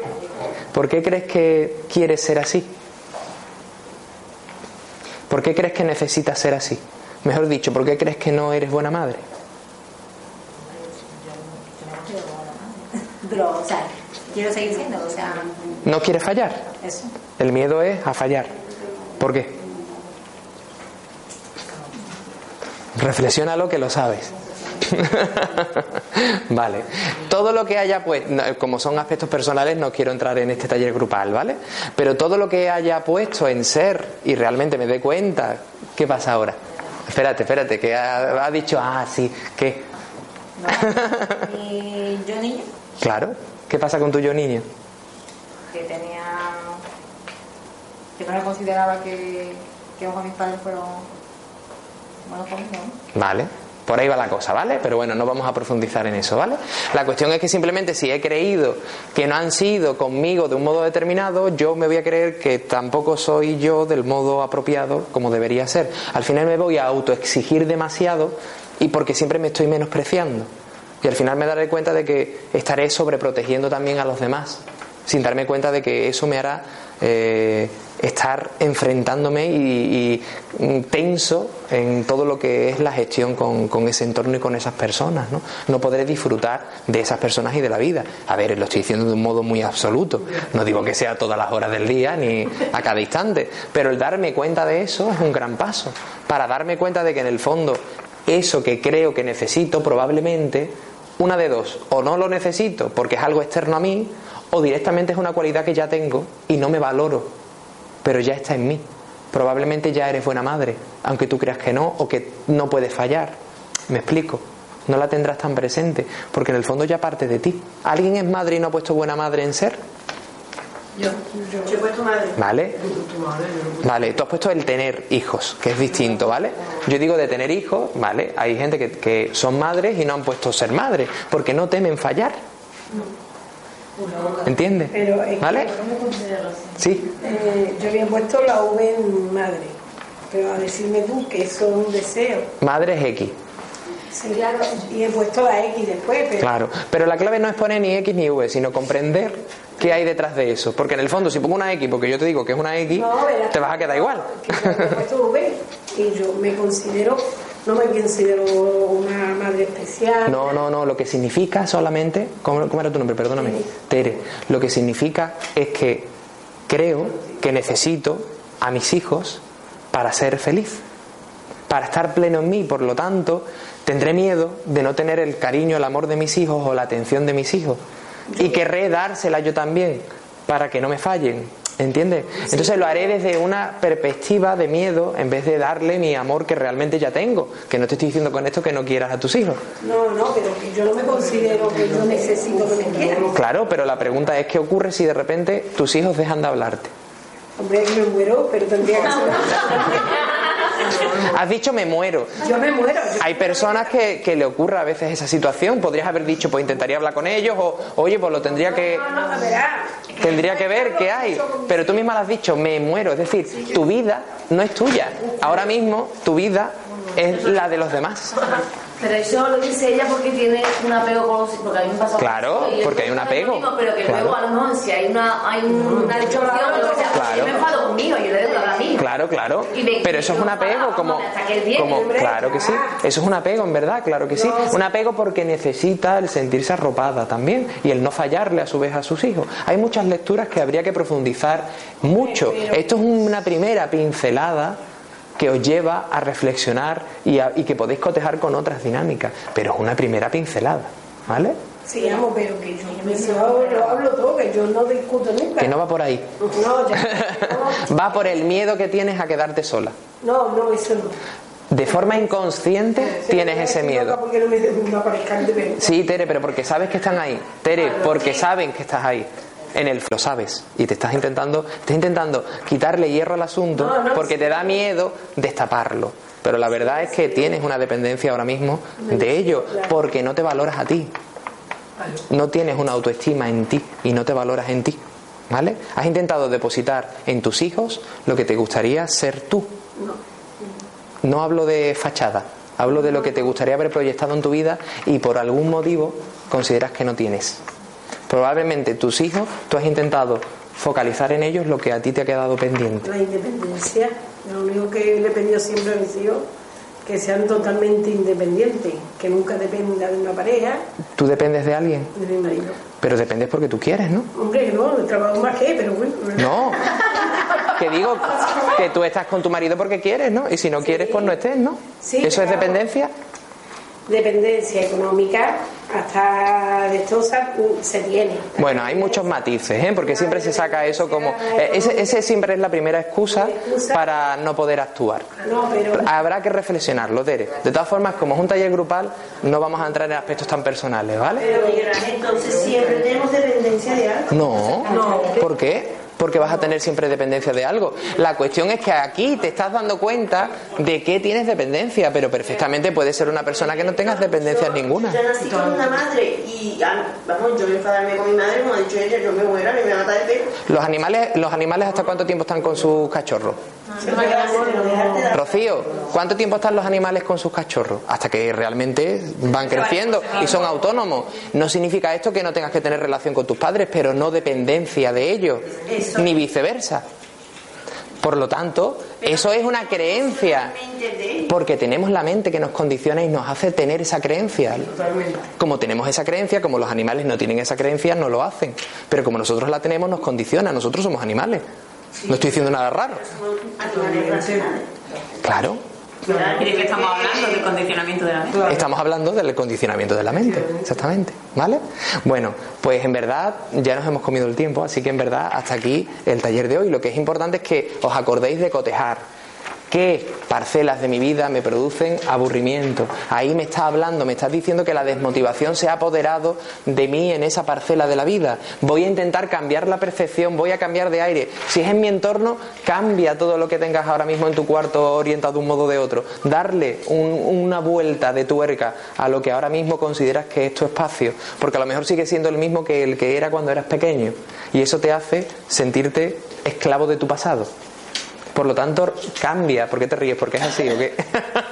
por qué crees que quieres ser así? ¿Por qué crees que necesitas ser así? Mejor dicho, ¿por qué crees que no eres buena madre? Pero, o sea, quiero seguir siendo, o sea, ¿No quieres fallar? eso. El miedo es a fallar. ¿Por qué? Reflexiona lo que lo sabes. vale. Todo lo que haya, pues, no, como son aspectos personales, no quiero entrar en este taller grupal, ¿vale? Pero todo lo que haya puesto en ser y realmente me dé cuenta, ¿qué pasa ahora? Espérate, espérate, que ha, ha dicho, ah, sí, ¿qué? Yo niño, Claro, ¿qué pasa con tu yo niño? que tenía. que no consideraba que, que mis padres fueron buenos conmigo, ¿no? Vale. Por ahí va la cosa, ¿vale? Pero bueno, no vamos a profundizar en eso, ¿vale? La cuestión es que simplemente si he creído que no han sido conmigo de un modo determinado, yo me voy a creer que tampoco soy yo del modo apropiado como debería ser. Al final me voy a autoexigir demasiado y porque siempre me estoy menospreciando. Y al final me daré cuenta de que estaré sobreprotegiendo también a los demás, sin darme cuenta de que eso me hará eh, estar enfrentándome y, mm, tenso en todo lo que es la gestión con, con ese entorno y con esas personas. ¿no? no podré disfrutar de esas personas y de la vida. A ver, lo estoy diciendo de un modo muy absoluto. No digo que sea todas las horas del día ni a cada instante, pero el darme cuenta de eso es un gran paso. Para darme cuenta de que en el fondo eso que creo que necesito probablemente una de dos, o no lo necesito porque es algo externo a mí, o directamente es una cualidad que ya tengo y no me valoro, pero ya está en mí. Probablemente ya eres buena madre, aunque tú creas que no, o que no puedes fallar. Me explico. No la tendrás tan presente, porque en el fondo ya parte de ti. ¿Alguien es madre y no ha puesto buena madre en ser? Yo, yo he puesto madre. ¿Vale? Vale, tú has puesto el tener hijos, que es distinto, ¿vale? Yo digo de tener hijos, ¿vale? Hay gente que, que son madres y no han puesto ser madres, porque no temen fallar. ¿Entiendes? Pero es que- ¿Vale? Sí. Eh, yo había puesto la V en madre, pero a decirme tú que eso es un deseo. Madre es X. Sí, claro, y he puesto la X después, pero Claro, pero la clave no es poner ni X ni V, sino comprender qué hay detrás de eso. Porque en el fondo, si pongo una X, porque yo te digo que es una X, No, verás. te vas a quedar igual. que yo he puesto V y yo me considero, no me considero una madre especial. No, no, no, lo que significa solamente, ¿cómo, cómo era tu nombre? Perdóname, Tere. Lo que significa es que creo que necesito a mis hijos para ser feliz, para estar pleno en mí, por lo tanto, tendré miedo de no tener el cariño, el amor de mis hijos o la atención de mis hijos. Y querré dársela yo también, para que no me fallen. ¿Entiendes? Entonces lo haré desde una perspectiva de miedo en vez de darle mi amor que realmente ya tengo. Que no te estoy diciendo con esto que no quieras a tus hijos. No, no, pero que yo no me considero que yo necesito que me quieran. Claro, pero la pregunta es qué ocurre si de repente tus hijos dejan de hablarte. Hombre, me muero, pero tendría que ser. Has dicho me muero. Yo me muero. yo- Hay personas que, que le ocurre a veces esa situación. Podrías haber dicho, pues intentaría hablar con ellos, o oye, pues lo tendría que. No, no, verá. Tendría que ver qué hay. Pero tú misma lo has dicho, me muero. Es decir, tu vida no es tuya. Ahora mismo tu vida es la de los demás. Pero eso lo dice ella porque tiene un apego con los porque a mí me pasa Claro, porque hay un apego. mismo, pero que Claro. luego mejor si hay una hay un- una sea, Claro. yo me enfado conmigo yo le debo a mí Claro, claro. Me- Pero eso es un apego, como, hombre. claro que sí. Eso es un apego, en verdad, claro que sí. Un apego porque necesita el sentirse arropada también y el no fallarle a su vez a sus hijos. Hay muchas lecturas que habría que profundizar mucho. Esto es una primera pincelada que os lleva a reflexionar y, a- y que podéis cotejar con otras dinámicas, pero es una primera pincelada, ¿vale? Sí, amo, pero que yo lo hablo todo, que yo no discuto nunca. Que no va por ahí. No, ya. Va por el miedo que tienes a quedarte sola. No, no, eso no. De forma inconsciente tienes ese miedo. No me, me. Sí, Tere, pero porque sabes que están ahí. Tere, porque saben que estás ahí. En el lo sabes. Y te estás intentando, estás intentando quitarle hierro al asunto No, no, porque te da miedo destaparlo. Pero la verdad es que tienes una dependencia ahora mismo de ello porque no te valoras a ti. No tienes una autoestima en ti y no te valoras en ti. ¿Vale? Has intentado depositar en tus hijos lo que te gustaría ser tú. No hablo de fachada, hablo de lo que te gustaría haber proyectado en tu vida y por algún motivo consideras que no tienes. Probablemente tus hijos, tú has intentado focalizar en ellos lo que a ti te ha quedado pendiente. La independencia, lo único que le he pedido siempre a mis hijos, que sean totalmente independientes, que nunca dependa de una pareja, ¿Tú dependes de alguien? de mi marido. Pero dependes porque tú quieres, ¿no? Hombre, no, trabajo más que, pero bueno. No. Que digo que tú estás con tu marido porque quieres, ¿no? Y si no quieres, pues no estés, ¿no? Sí, ¿Eso es dependencia? Dependencia económica, hasta de mm, se tiene. Bueno, hay muchos matices, ¿eh? Porque siempre se saca eso como... eh, ese, ese siempre es la primera excusa para no poder actuar. No, pero Habrá que reflexionarlo, Tere. De todas formas, como es un taller grupal, no vamos a entrar en aspectos tan personales, ¿vale? Pero entonces siempre tenemos dependencia de algo. No. ¿Por qué? Porque vas a tener siempre dependencia de algo. La cuestión es que aquí te estás dando cuenta de que tienes dependencia, pero perfectamente puede ser una persona que no tengas dependencias ninguna. Yo nací con una madre y, ah, vamos, yo me enfadarme con mi madre, como ha dicho ella, yo me muero, me voy a matar de pelo. Los animales, los animales ¿hasta cuánto tiempo están con sus cachorros? Rocío, ¿cuánto tiempo están los animales con sus cachorros? Hasta que realmente van creciendo y son autónomos. No significa esto que no tengas que tener relación con tus padres, pero no dependencia de ellos, ni viceversa. Por lo tanto, eso es una creencia, porque tenemos la mente que nos condiciona y nos hace tener esa creencia. Como tenemos esa creencia, como los animales no tienen esa creencia, no lo hacen. Pero como nosotros la tenemos, nos condiciona. Nosotros somos animales. No estoy diciendo nada raro. Claro. ¿Y de qué estamos hablando? Del condicionamiento de la mente. Estamos hablando del condicionamiento de la mente, exactamente. ¿Vale? Bueno, pues en verdad ya nos hemos comido el tiempo, así que en verdad hasta aquí el taller de hoy. Lo que es importante es que os acordéis de cotejar qué parcelas de mi vida me producen aburrimiento. Ahí me estás hablando, me estás diciendo que la desmotivación se ha apoderado de mí en esa parcela de la vida. Voy a intentar cambiar la percepción, voy a cambiar de aire. Si es en mi entorno, cambia todo lo que tengas ahora mismo en tu cuarto orientado de un modo o de otro. Darle un- una vuelta de tuerca a lo que ahora mismo consideras que es tu espacio, porque a lo mejor sigue siendo el mismo que el que era cuando eras pequeño. Y eso te hace sentirte esclavo de tu pasado. Por lo tanto, cambia. ¿Por qué te ríes? Porque es así, ¿o qué?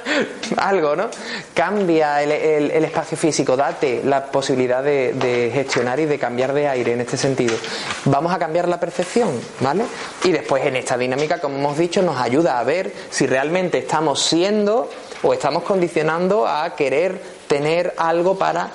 Algo, ¿no? Cambia el, el- espacio físico, date la posibilidad de, de gestionar y de cambiar de aire en este sentido. Vamos a cambiar la percepción, ¿vale? Y después en esta dinámica, como hemos dicho, nos ayuda a ver si realmente estamos siendo o estamos condicionando a querer tener algo para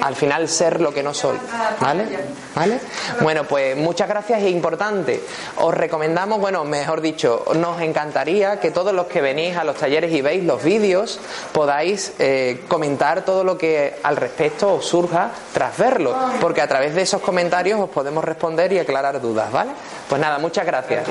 al final ser lo que no soy. ¿Vale? ¿Vale? Bueno, pues muchas gracias. Es importante. Os recomendamos, bueno, mejor dicho, nos encantaría que todos los que venís a los talleres y veis los vídeos podáis eh, comentar todo lo que al respecto os surja tras verlo, porque a través de esos comentarios os podemos responder y aclarar dudas, ¿vale? Pues nada, muchas. Gracias.